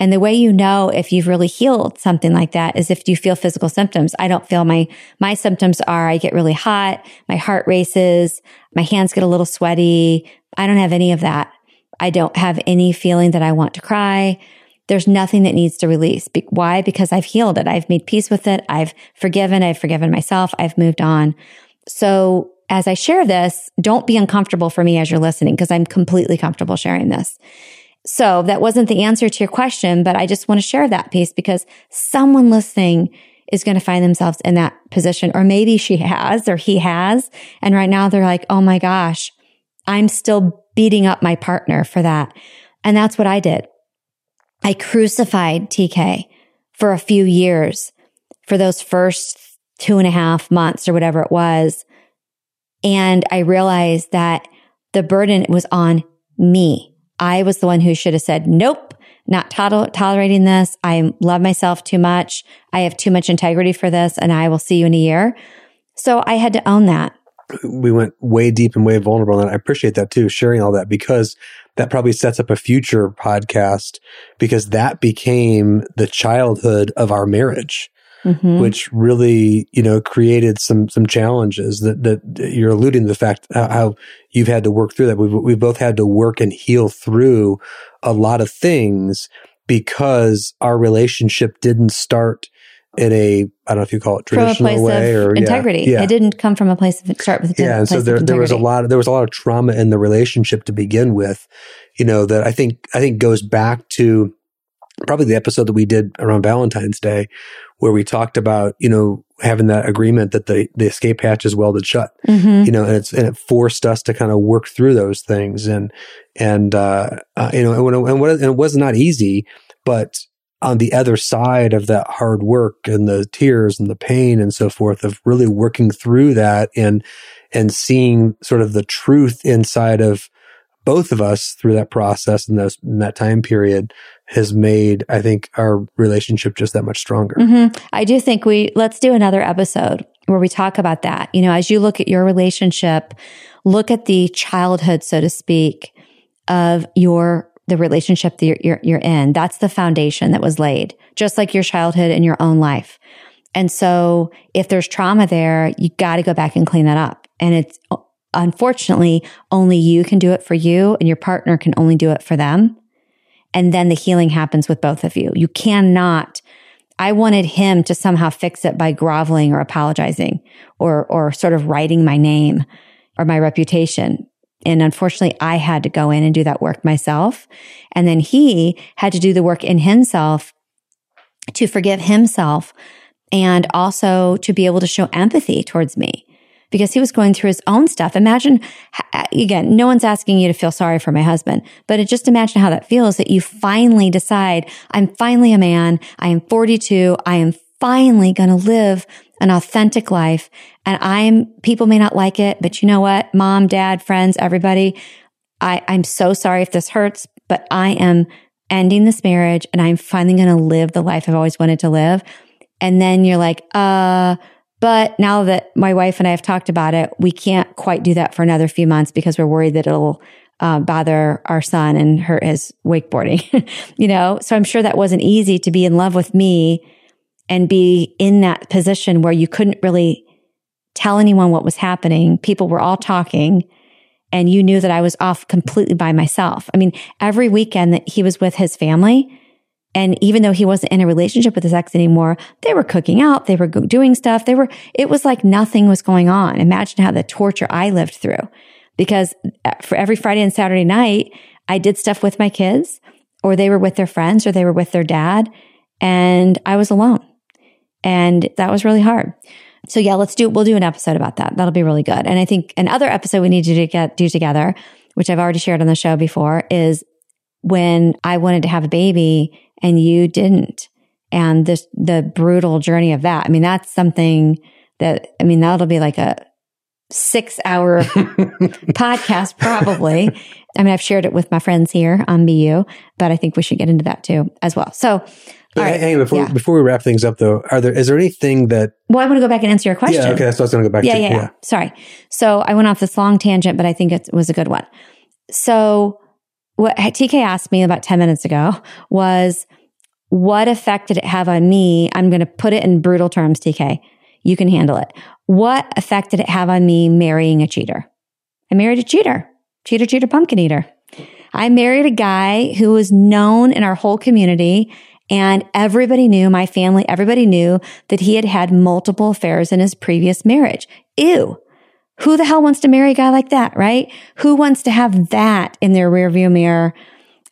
And the way you know if you've really healed something like that is if you feel physical symptoms. I don't feel my, my symptoms are I get really hot, my heart races, my hands get a little sweaty. I don't have any of that. I don't have any feeling that I want to cry. There's nothing that needs to release. Be- why? Because I've healed it. I've made peace with it. I've forgiven. I've forgiven myself. I've moved on. So as I share this, don't be uncomfortable for me as you're listening because I'm completely comfortable sharing this. So that wasn't the answer to your question, but I just want to share that piece because someone listening is going to find themselves in that position, or maybe she has or he has. And right now they're like, Oh my gosh, I'm still beating up my partner for that. And that's what I did. I crucified TK for a few years for those first two and a half months or whatever it was and I realized that the burden was on me. I was the one who should have said, nope, not to- tolerating this. I love myself too much. I have too much integrity for this and I will see you in a year. So I had to own that. [clears throat] We went way deep and way vulnerable. And I appreciate that too, sharing all that because that probably sets up a future podcast because that became the childhood of our marriage mm-hmm. which really, you know, created some, some challenges that, that you're alluding to the fact how, how you've had to work through that. We've, we've both had to work and heal through a lot of things because our relationship didn't start in a I don't know if you call it traditional way or integrity. Yeah, yeah. It didn't come from a place of start with yeah. And so there there was a lot of, there was a lot of trauma in the relationship to begin with, you know that I think I think goes back to probably the episode that we did around Valentine's Day, where we talked about, you know, having that agreement that the, the escape hatch is welded shut, mm-hmm. you know, and it's, and it forced us to kind of work through those things. And, and, uh, uh you know, and, when, and, what, and it was not easy, but on the other side of that hard work and the tears and the pain and so forth of really working through that and, and seeing sort of the truth inside of both of us through that process and those, in that time period has made, I think, our relationship just that much stronger. Mm-hmm. I do think we, let's do another episode where we talk about that. You know, as you look at your relationship, look at the childhood, so to speak, of your, the relationship that you're, you're, you're in. That's the foundation that was laid, just like your childhood and your own life. And so if there's trauma there, you got to go back and clean that up. And it's unfortunately only you can do it for you and your partner can only do it for them. And then the healing happens with both of you. You cannot. I wanted him to somehow fix it by groveling or apologizing or, or sort of writing my name. or my reputation. And unfortunately, I had to go in and do that work myself. And then he had to do the work in himself to forgive himself and also to be able to show empathy towards me because he was going through his own stuff. Imagine, again, no one's asking you to feel sorry for my husband, but just imagine how that feels that you finally decide, I'm finally a man. I am 42. I am finally going to live an authentic life. And I'm, people may not like it, but you know what? Mom, dad, friends, everybody, I, I'm so sorry if this hurts, but I am ending this marriage and I'm finally going to live the life I've always wanted to live. And then you're like, uh, but now that my wife and I have talked about it, we can't quite do that for another few months because we're worried that it'll uh, bother our son and hurt his wakeboarding, [laughs] you know? So I'm sure that wasn't easy to be in love with me and be in that position where you couldn't really tell anyone what was happening. People were all talking and you knew that I was off completely by myself. I mean, every weekend that he was with his family, and even though he wasn't in a relationship with his ex anymore, they were cooking out, they were doing stuff. They were, it was like nothing was going on. Imagine how the torture I lived through because uh, for every Friday and Saturday night, I did stuff with my kids or they were with their friends or they were with their dad and I was alone. And that was really hard. So yeah, let's do, we'll do an episode about that. That'll be really good. And I think another episode we need to get, do together, which I've already shared on the show before is when I wanted to have a baby and you didn't. And this, the brutal journey of that. I mean, that's something that, I mean, that'll be like a six hour [laughs] podcast, probably. I mean, I've shared it with my friends here on Be You, but I think we should get into that too as well. So, but right. hang on, before, yeah. before we wrap things up though, are there, is there anything that? Well, I want to go back and answer your question. Yeah, okay. That's what I was going to go back yeah, to. Yeah, yeah. Sorry. So I went off this long tangent, but I think it was a good one. So what TK asked me about 10 minutes ago was, what effect did it have on me? I'm going to put it in brutal terms, TK. You can handle it. What effect did it have on me marrying a cheater? I married a cheater, cheater, cheater, pumpkin eater. I married a guy who was known in our whole community and everybody knew, my family, everybody knew that he had had multiple affairs in his previous marriage. Ew. Who the hell wants to marry a guy like that, right? Who wants to have that in their rearview mirror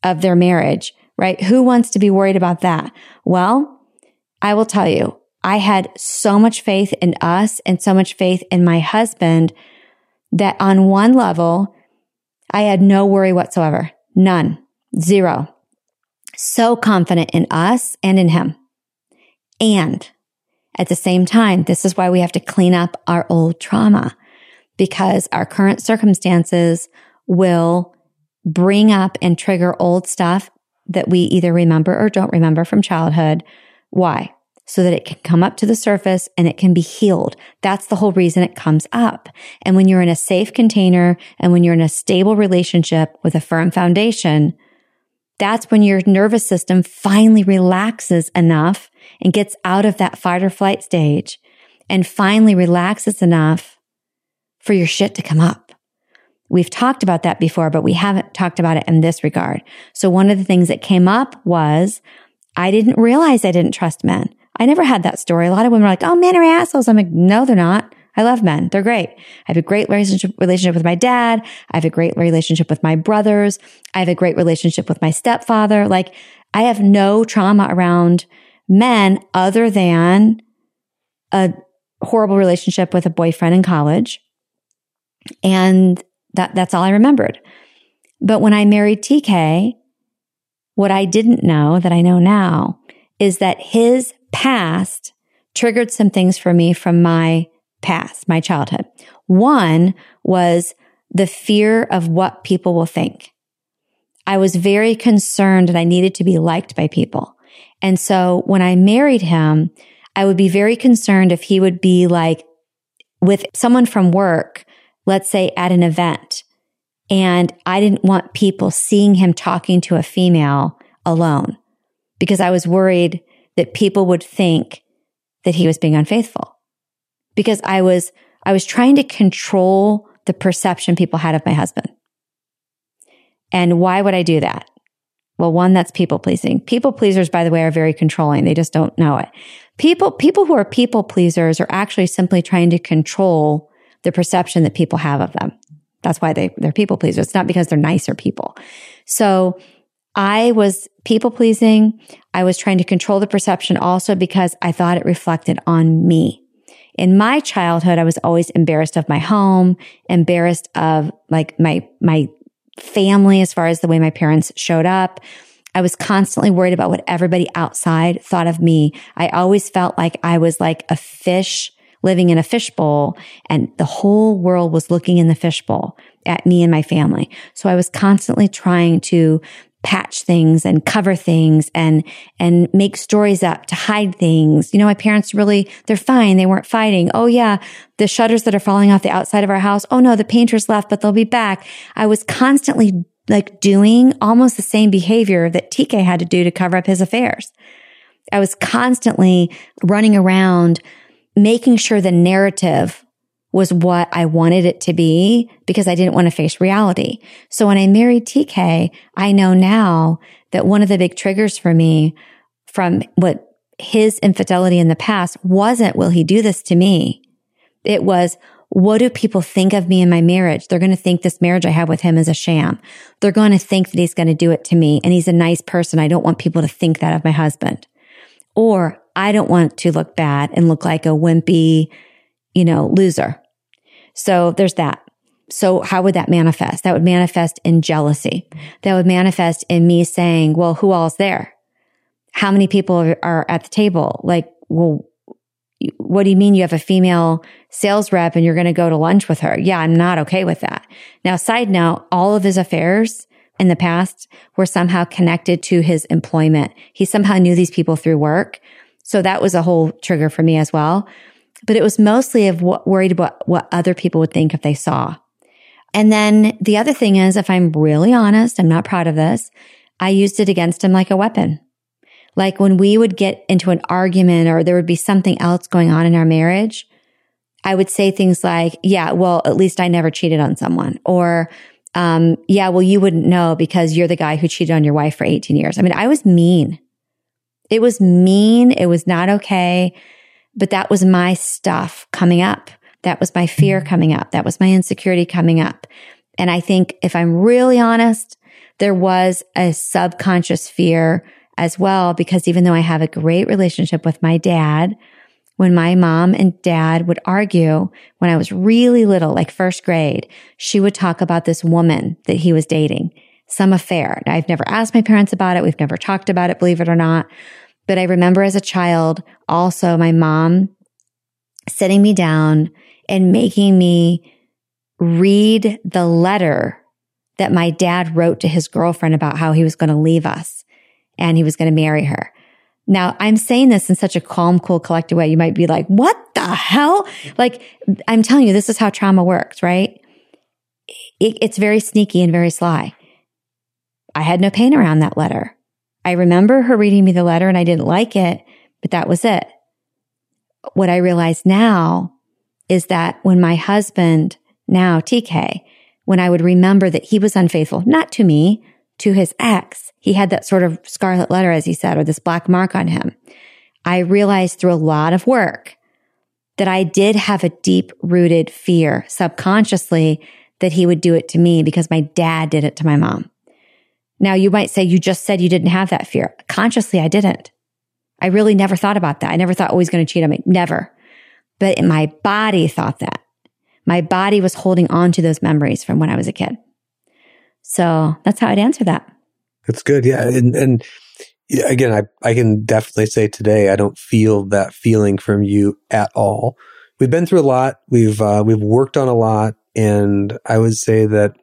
of their marriage, right? Who wants to be worried about that? Well, I will tell you, I had so much faith in us and so much faith in my husband that on one level, I had no worry whatsoever. None. Zero. So confident in us and in him. And at the same time, this is why we have to clean up our old trauma because our current circumstances will bring up and trigger old stuff that we either remember or don't remember from childhood. Why? So that it can come up to the surface and it can be healed. That's the whole reason it comes up. And when you're in a safe container and when you're in a stable relationship with a firm foundation, that's when your nervous system finally relaxes enough and gets out of that fight or flight stage and finally relaxes enough for your shit to come up. We've talked about that before, but we haven't talked about it in this regard. So one of the things that came up was I didn't realize I didn't trust men. I never had that story. A lot of women are like, oh, men are assholes. I'm like, no, they're not. I love men. They're great. I have a great relationship, relationship with my dad. I have a great relationship with my brothers. I have a great relationship with my stepfather. Like I have no trauma around men other than a horrible relationship with a boyfriend in college and that, that's all I remembered. But when I married TK, what I didn't know that I know now is that his past triggered some things for me from my past, my childhood. One was the fear of what people will think. I was very concerned that I needed to be liked by people. And so when I married him, I would be very concerned if he would be like with someone from work let's say at an event and I didn't want people seeing him talking to a female alone because I was worried that people would think that he was being unfaithful because I was, I was trying to control the perception people had of my husband. And why would I do that? Well, one, that's people pleasing. People pleasers, by the way, are very controlling. They just don't know it. People, people who are people pleasers are actually simply trying to control the perception that people have of them. That's why they, they're people pleasers. It's not because they're nicer people. So I was people pleasing. I was trying to control the perception also because I thought it reflected on me. In my childhood, I was always embarrassed of my home, embarrassed of like my, my family as far as the way my parents showed up. I was constantly worried about what everybody outside thought of me. I always felt like I was like a fish living in a fishbowl and the whole world was looking in the fishbowl at me and my family. So I was constantly trying to patch things and cover things and and make stories up to hide things. You know, my parents really they're fine. They weren't fighting. Oh yeah, the shutters that are falling off the outside of our house. Oh no, the painters left, but they'll be back. I was constantly like doing almost the same behavior that TK had to do to cover up his affairs. I was constantly running around making sure the narrative was what I wanted it to be because I didn't want to face reality. So when I married TK, I know now that one of the big triggers for me from what his infidelity in the past wasn't, will he do this to me? It was, what do people think of me in my marriage? They're going to think this marriage I have with him is a sham. They're going to think that he's going to do it to me and he's a nice person. I don't want people to think that of my husband. Or I don't want to look bad and look like a wimpy, you know, loser. So there's that. So how would that manifest? That would manifest in jealousy. That would manifest in me saying, well, who all's there? How many people are at the table? Like, well, what do you mean you have a female sales rep and you're going to go to lunch with her? Yeah, I'm not okay with that. Now, side note, all of his affairs in the past were somehow connected to his employment. He somehow knew these people through work. So that was a whole trigger for me as well. But it was mostly of what worried about what other people would think if they saw. And then the other thing is, if I'm really honest, I'm not proud of this. I used it against him like a weapon. Like when we would get into an argument or there would be something else going on in our marriage, I would say things like, yeah, well, at least I never cheated on someone or, um, yeah, well, you wouldn't know because you're the guy who cheated on your wife for 18 years. I mean, I was mean. It was mean. It was not okay. But that was my stuff coming up. That was my fear mm-hmm. coming up. That was my insecurity coming up. And I think if I'm really honest, there was a subconscious fear as well, because even though I have a great relationship with my dad, when my mom and dad would argue when I was really little, like first grade, she would talk about this woman that he was dating, some affair. Now, I've never asked my parents about it. We've never talked about it, believe it or not. But I remember as a child, also my mom sitting me down and making me read the letter that my dad wrote to his girlfriend about how he was going to leave us and he was going to marry her. Now I'm saying this in such a calm, cool, collected way. You might be like, what the hell? Like I'm telling you, this is how trauma works, right? It, it's very sneaky and very sly. I had no pain around that letter. I remember her reading me the letter and I didn't like it, but that was it. What I realize now is that when my husband, now TK, when I would remember that he was unfaithful, not to me, to his ex, he had that sort of scarlet letter, as he said, or this black mark on him. I realized through a lot of work that I did have a deep rooted fear subconsciously that he would do it to me because my dad did it to my mom. Now you might say you just said you didn't have that fear. Consciously, I didn't. I really never thought about that. I never thought, oh, he's going to cheat on me. Never. But my body thought that. My body was holding on to those memories from when I was a kid. So that's how I'd answer that. That's good. Yeah. And, and again, I, I can definitely say today, I don't feel that feeling from you at all. We've been through a lot. We've, uh, we've worked on a lot. And I would say that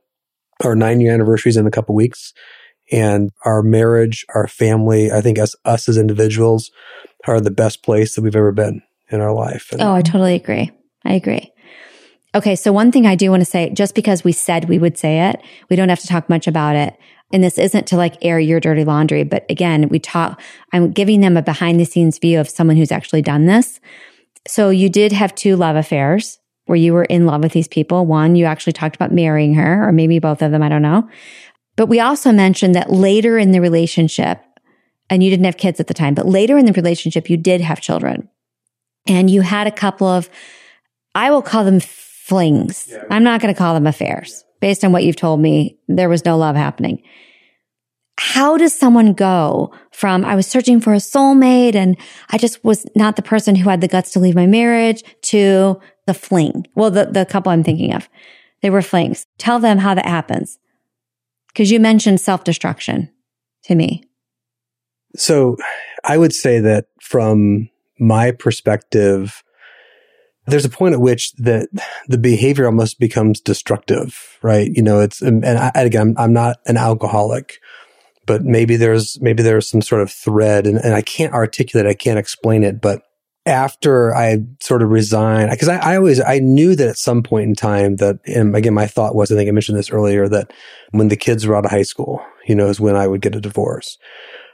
our nine year anniversary is in a couple weeks and our marriage, our family, I think us, us as individuals are the best place that we've ever been in our life. And oh, I totally agree. I agree. Okay. So one thing I do want to say, just because we said we would say it, we don't have to talk much about it. And this isn't to like air your dirty laundry, but again, we talk, I'm giving them a behind the scenes view of someone who's actually done this. So you did have two love affairs where you were in love with these people. One, you actually talked about marrying her, or maybe both of them. I don't know. But we also mentioned that later in the relationship, and you didn't have kids at the time, but later in the relationship, you did have children and you had a couple of, I will call them flings. Yeah. I'm not going to call them affairs. Based on what you've told me, there was no love happening. How does someone go from I was searching for a soulmate and I just was not the person who had the guts to leave my marriage to the fling? Well, the, the couple I'm thinking of, they were flings. Tell them how that happens. Cause you mentioned self destruction to me. So I would say that from my perspective, there's a point at which the the behavior almost becomes destructive, right? You know, it's and I, again, I'm not an alcoholic, but maybe there's maybe there's some sort of thread, and, and I can't articulate, I can't explain it, but after I sort of resigned, because I, I, always I knew that at some point in time that, and again, my thought was, I think I mentioned this earlier, that when the kids were out of high school, you know, is when I would get a divorce.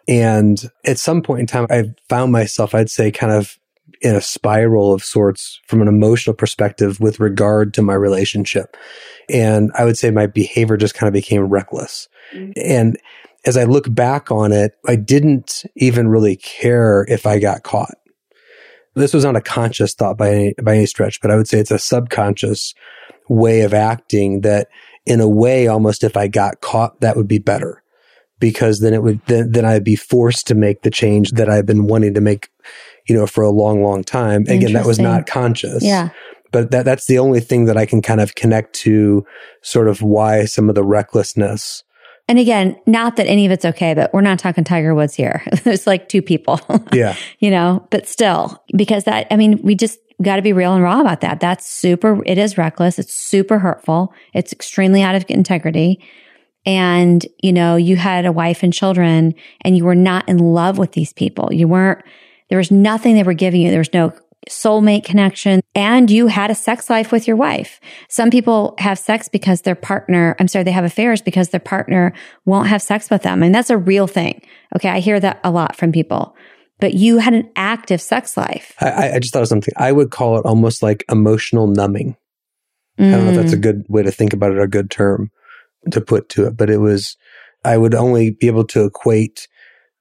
And at some point in time, I found myself, I'd say, kind of in a spiral of sorts from an emotional perspective with regard to my relationship. And I would say my behavior just kind of became reckless. Mm-hmm. And as I look back on it, I didn't even really care if I got caught. This was not a conscious thought by any, by any stretch, but I would say it's a subconscious way of acting that in a way, almost if I got caught, that would be better because then it would, then, then I'd be forced to make the change that I've been wanting to make you know, for a long, long time. Again, that was not conscious. Yeah. But that, that's the only thing that I can kind of connect to sort of why some of the recklessness. And again, not that any of it's okay, but we're not talking Tiger Woods here. [laughs] There's like two people. [laughs] Yeah. you know, but still, because that, I mean, we just got to be real and raw about that. That's super, it is reckless. It's super hurtful. It's extremely out of integrity. And, you know, you had a wife and children and you were not in love with these people. You weren't, there was nothing they were giving you. There was no soulmate connection and you had a sex life with your wife. Some people have sex because their partner, I'm sorry, they have affairs because their partner won't have sex with them. And that's a real thing. Okay. I hear that a lot from people, but you had an active sex life. I, I just thought of something. I would call it almost like emotional numbing. Mm. I don't know if that's a mm. good way to think about it or a good term to put to it, but it was, I would only be able to equate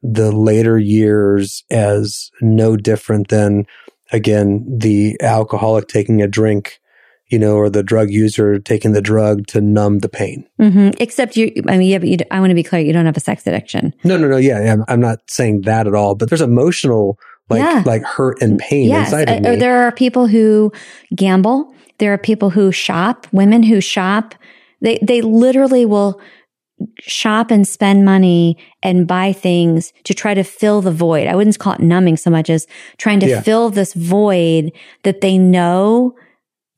the later years as no different than, again, the alcoholic taking a drink, you know, or the drug user taking the drug to numb the pain. Mm-hmm. Except you, I mean, yeah, but you, I want to be clear, you don't have a sex addiction. No, no, no. Yeah, yeah I'm not saying that at all, but there's emotional, like, yeah. like hurt and pain yes. inside of uh, me. There are people who gamble. There are people who shop, women who shop. They, they literally will shop and spend money and buy things to try to fill the void. I wouldn't call it numbing so much as trying to yeah. fill this void that they know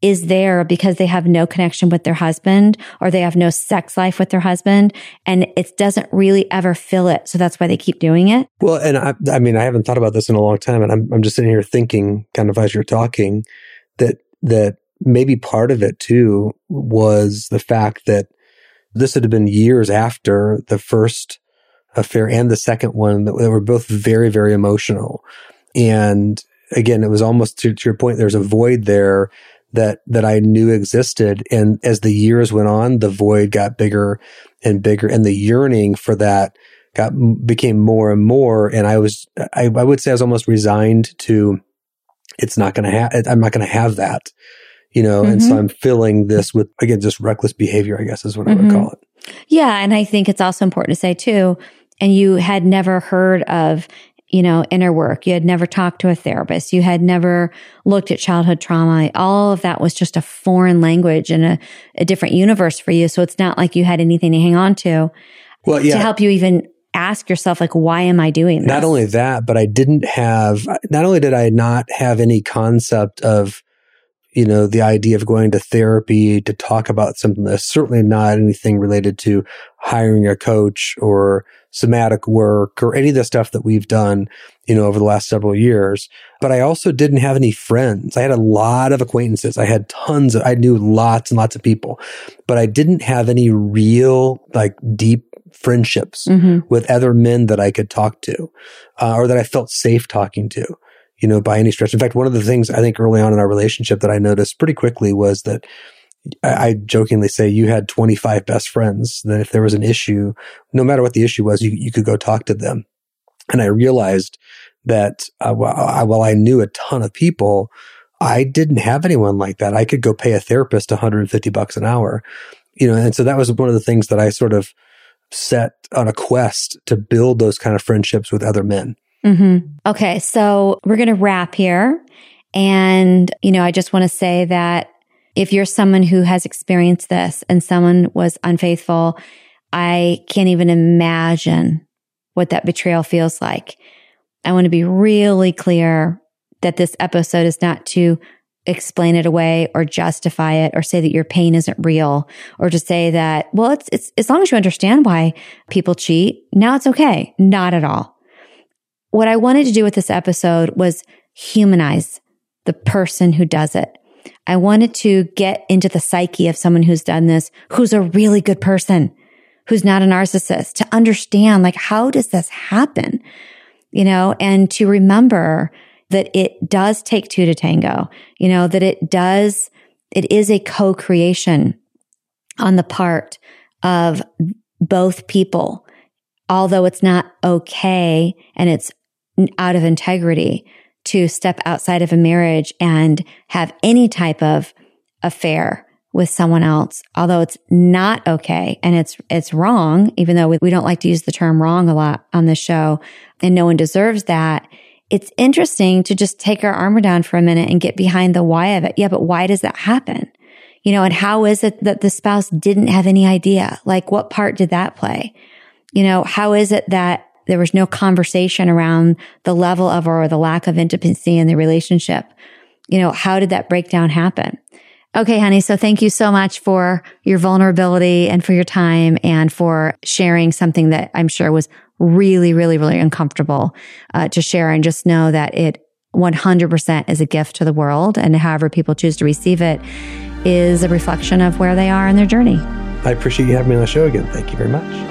is there because they have no connection with their husband or they have no sex life with their husband and it doesn't really ever fill it. So that's why they keep doing it. Well, and I, I mean, I haven't thought about this in a long time and I'm, I'm just sitting here thinking kind of as you're talking that, that maybe part of it too was the fact that this had been years after the first affair and the second one that were both very, very emotional. And again, it was almost to, to your point, there's a void there that, that I knew existed. And as the years went on, the void got bigger and bigger and the yearning for that got, became more and more. And I was, I, I would say I was almost resigned to, it's not going to have, I'm not going to have that you know, mm-hmm. and so mm-hmm. I'm filling this with, again, just reckless behavior, I guess is what mm-hmm. I would mm-hmm. call it. Yeah. And I think it's also important to say too, and you had never heard of, you know, inner work. You had never talked to a therapist. You had never looked at childhood trauma. All of that was just a foreign language and a, a different universe for you. So it's not like you had anything to hang on to. Well, yeah. To help you even ask yourself, like, why am I doing this? Not only that, but I didn't have, not only did I not have any concept of, you know, the idea of going to therapy to talk about something that's certainly not anything related to hiring a coach or somatic work or any of the stuff that we've done, you know, over the last several years. But I also didn't have any friends. I had a lot of acquaintances. I had tons of, I knew lots and lots of people, but I didn't have any real, like deep friendships mm-hmm. with other men that I could talk to, uh, or that I felt safe talking to you know, by any stretch. In fact, one of the things I think early on in our relationship that I noticed pretty quickly was that I, I jokingly say you had 25 best friends that if there was an issue, no matter what the issue was, you, you could go talk to them. And I realized that uh, while, I, while I knew a ton of people, I didn't have anyone like that. I could go pay a therapist 150 bucks an hour, you know, and so that was one of the things that I sort of set on a quest to build those kind of friendships with other men. Mm-hmm. Okay. So we're going to wrap here. And, you know, I just want to say that if you're someone who has experienced this and someone was unfaithful, I can't even imagine what that betrayal feels like. I want to be really clear that this episode is not to explain it away or justify it or say that your pain isn't real or to say that, well, it's, it's, as long as you understand why people cheat, now it's okay. Not at all. What I wanted to do with this episode was humanize the person who does it. I wanted to get into the psyche of someone who's done this, who's a really good person, who's not a narcissist, to understand like, how does this happen? You know, and to remember that it does take two to tango, you know, that it does, it is a co-creation on the part of both people. Although it's not okay and it's out of integrity to step outside of a marriage and have any type of affair with someone else, although it's not okay and it's, it's wrong, even though we, we don't like to use the term wrong a lot on this show and no one deserves that. It's interesting to just take our armor down for a minute and get behind the why of it. Yeah, but why does that happen? You know, and how is it that the spouse didn't have any idea? Like what part did that play? You know, how is it that there was no conversation around the level of or the lack of intimacy in the relationship. You know, how did that breakdown happen? Okay, honey. So thank you so much for your vulnerability and for your time and for sharing something that I'm sure was really, really, really uncomfortable uh, to share. And just know that it 100% is a gift to the world. And however people choose to receive it is a reflection of where they are in their journey. I appreciate you having me on the show again. Thank you very much.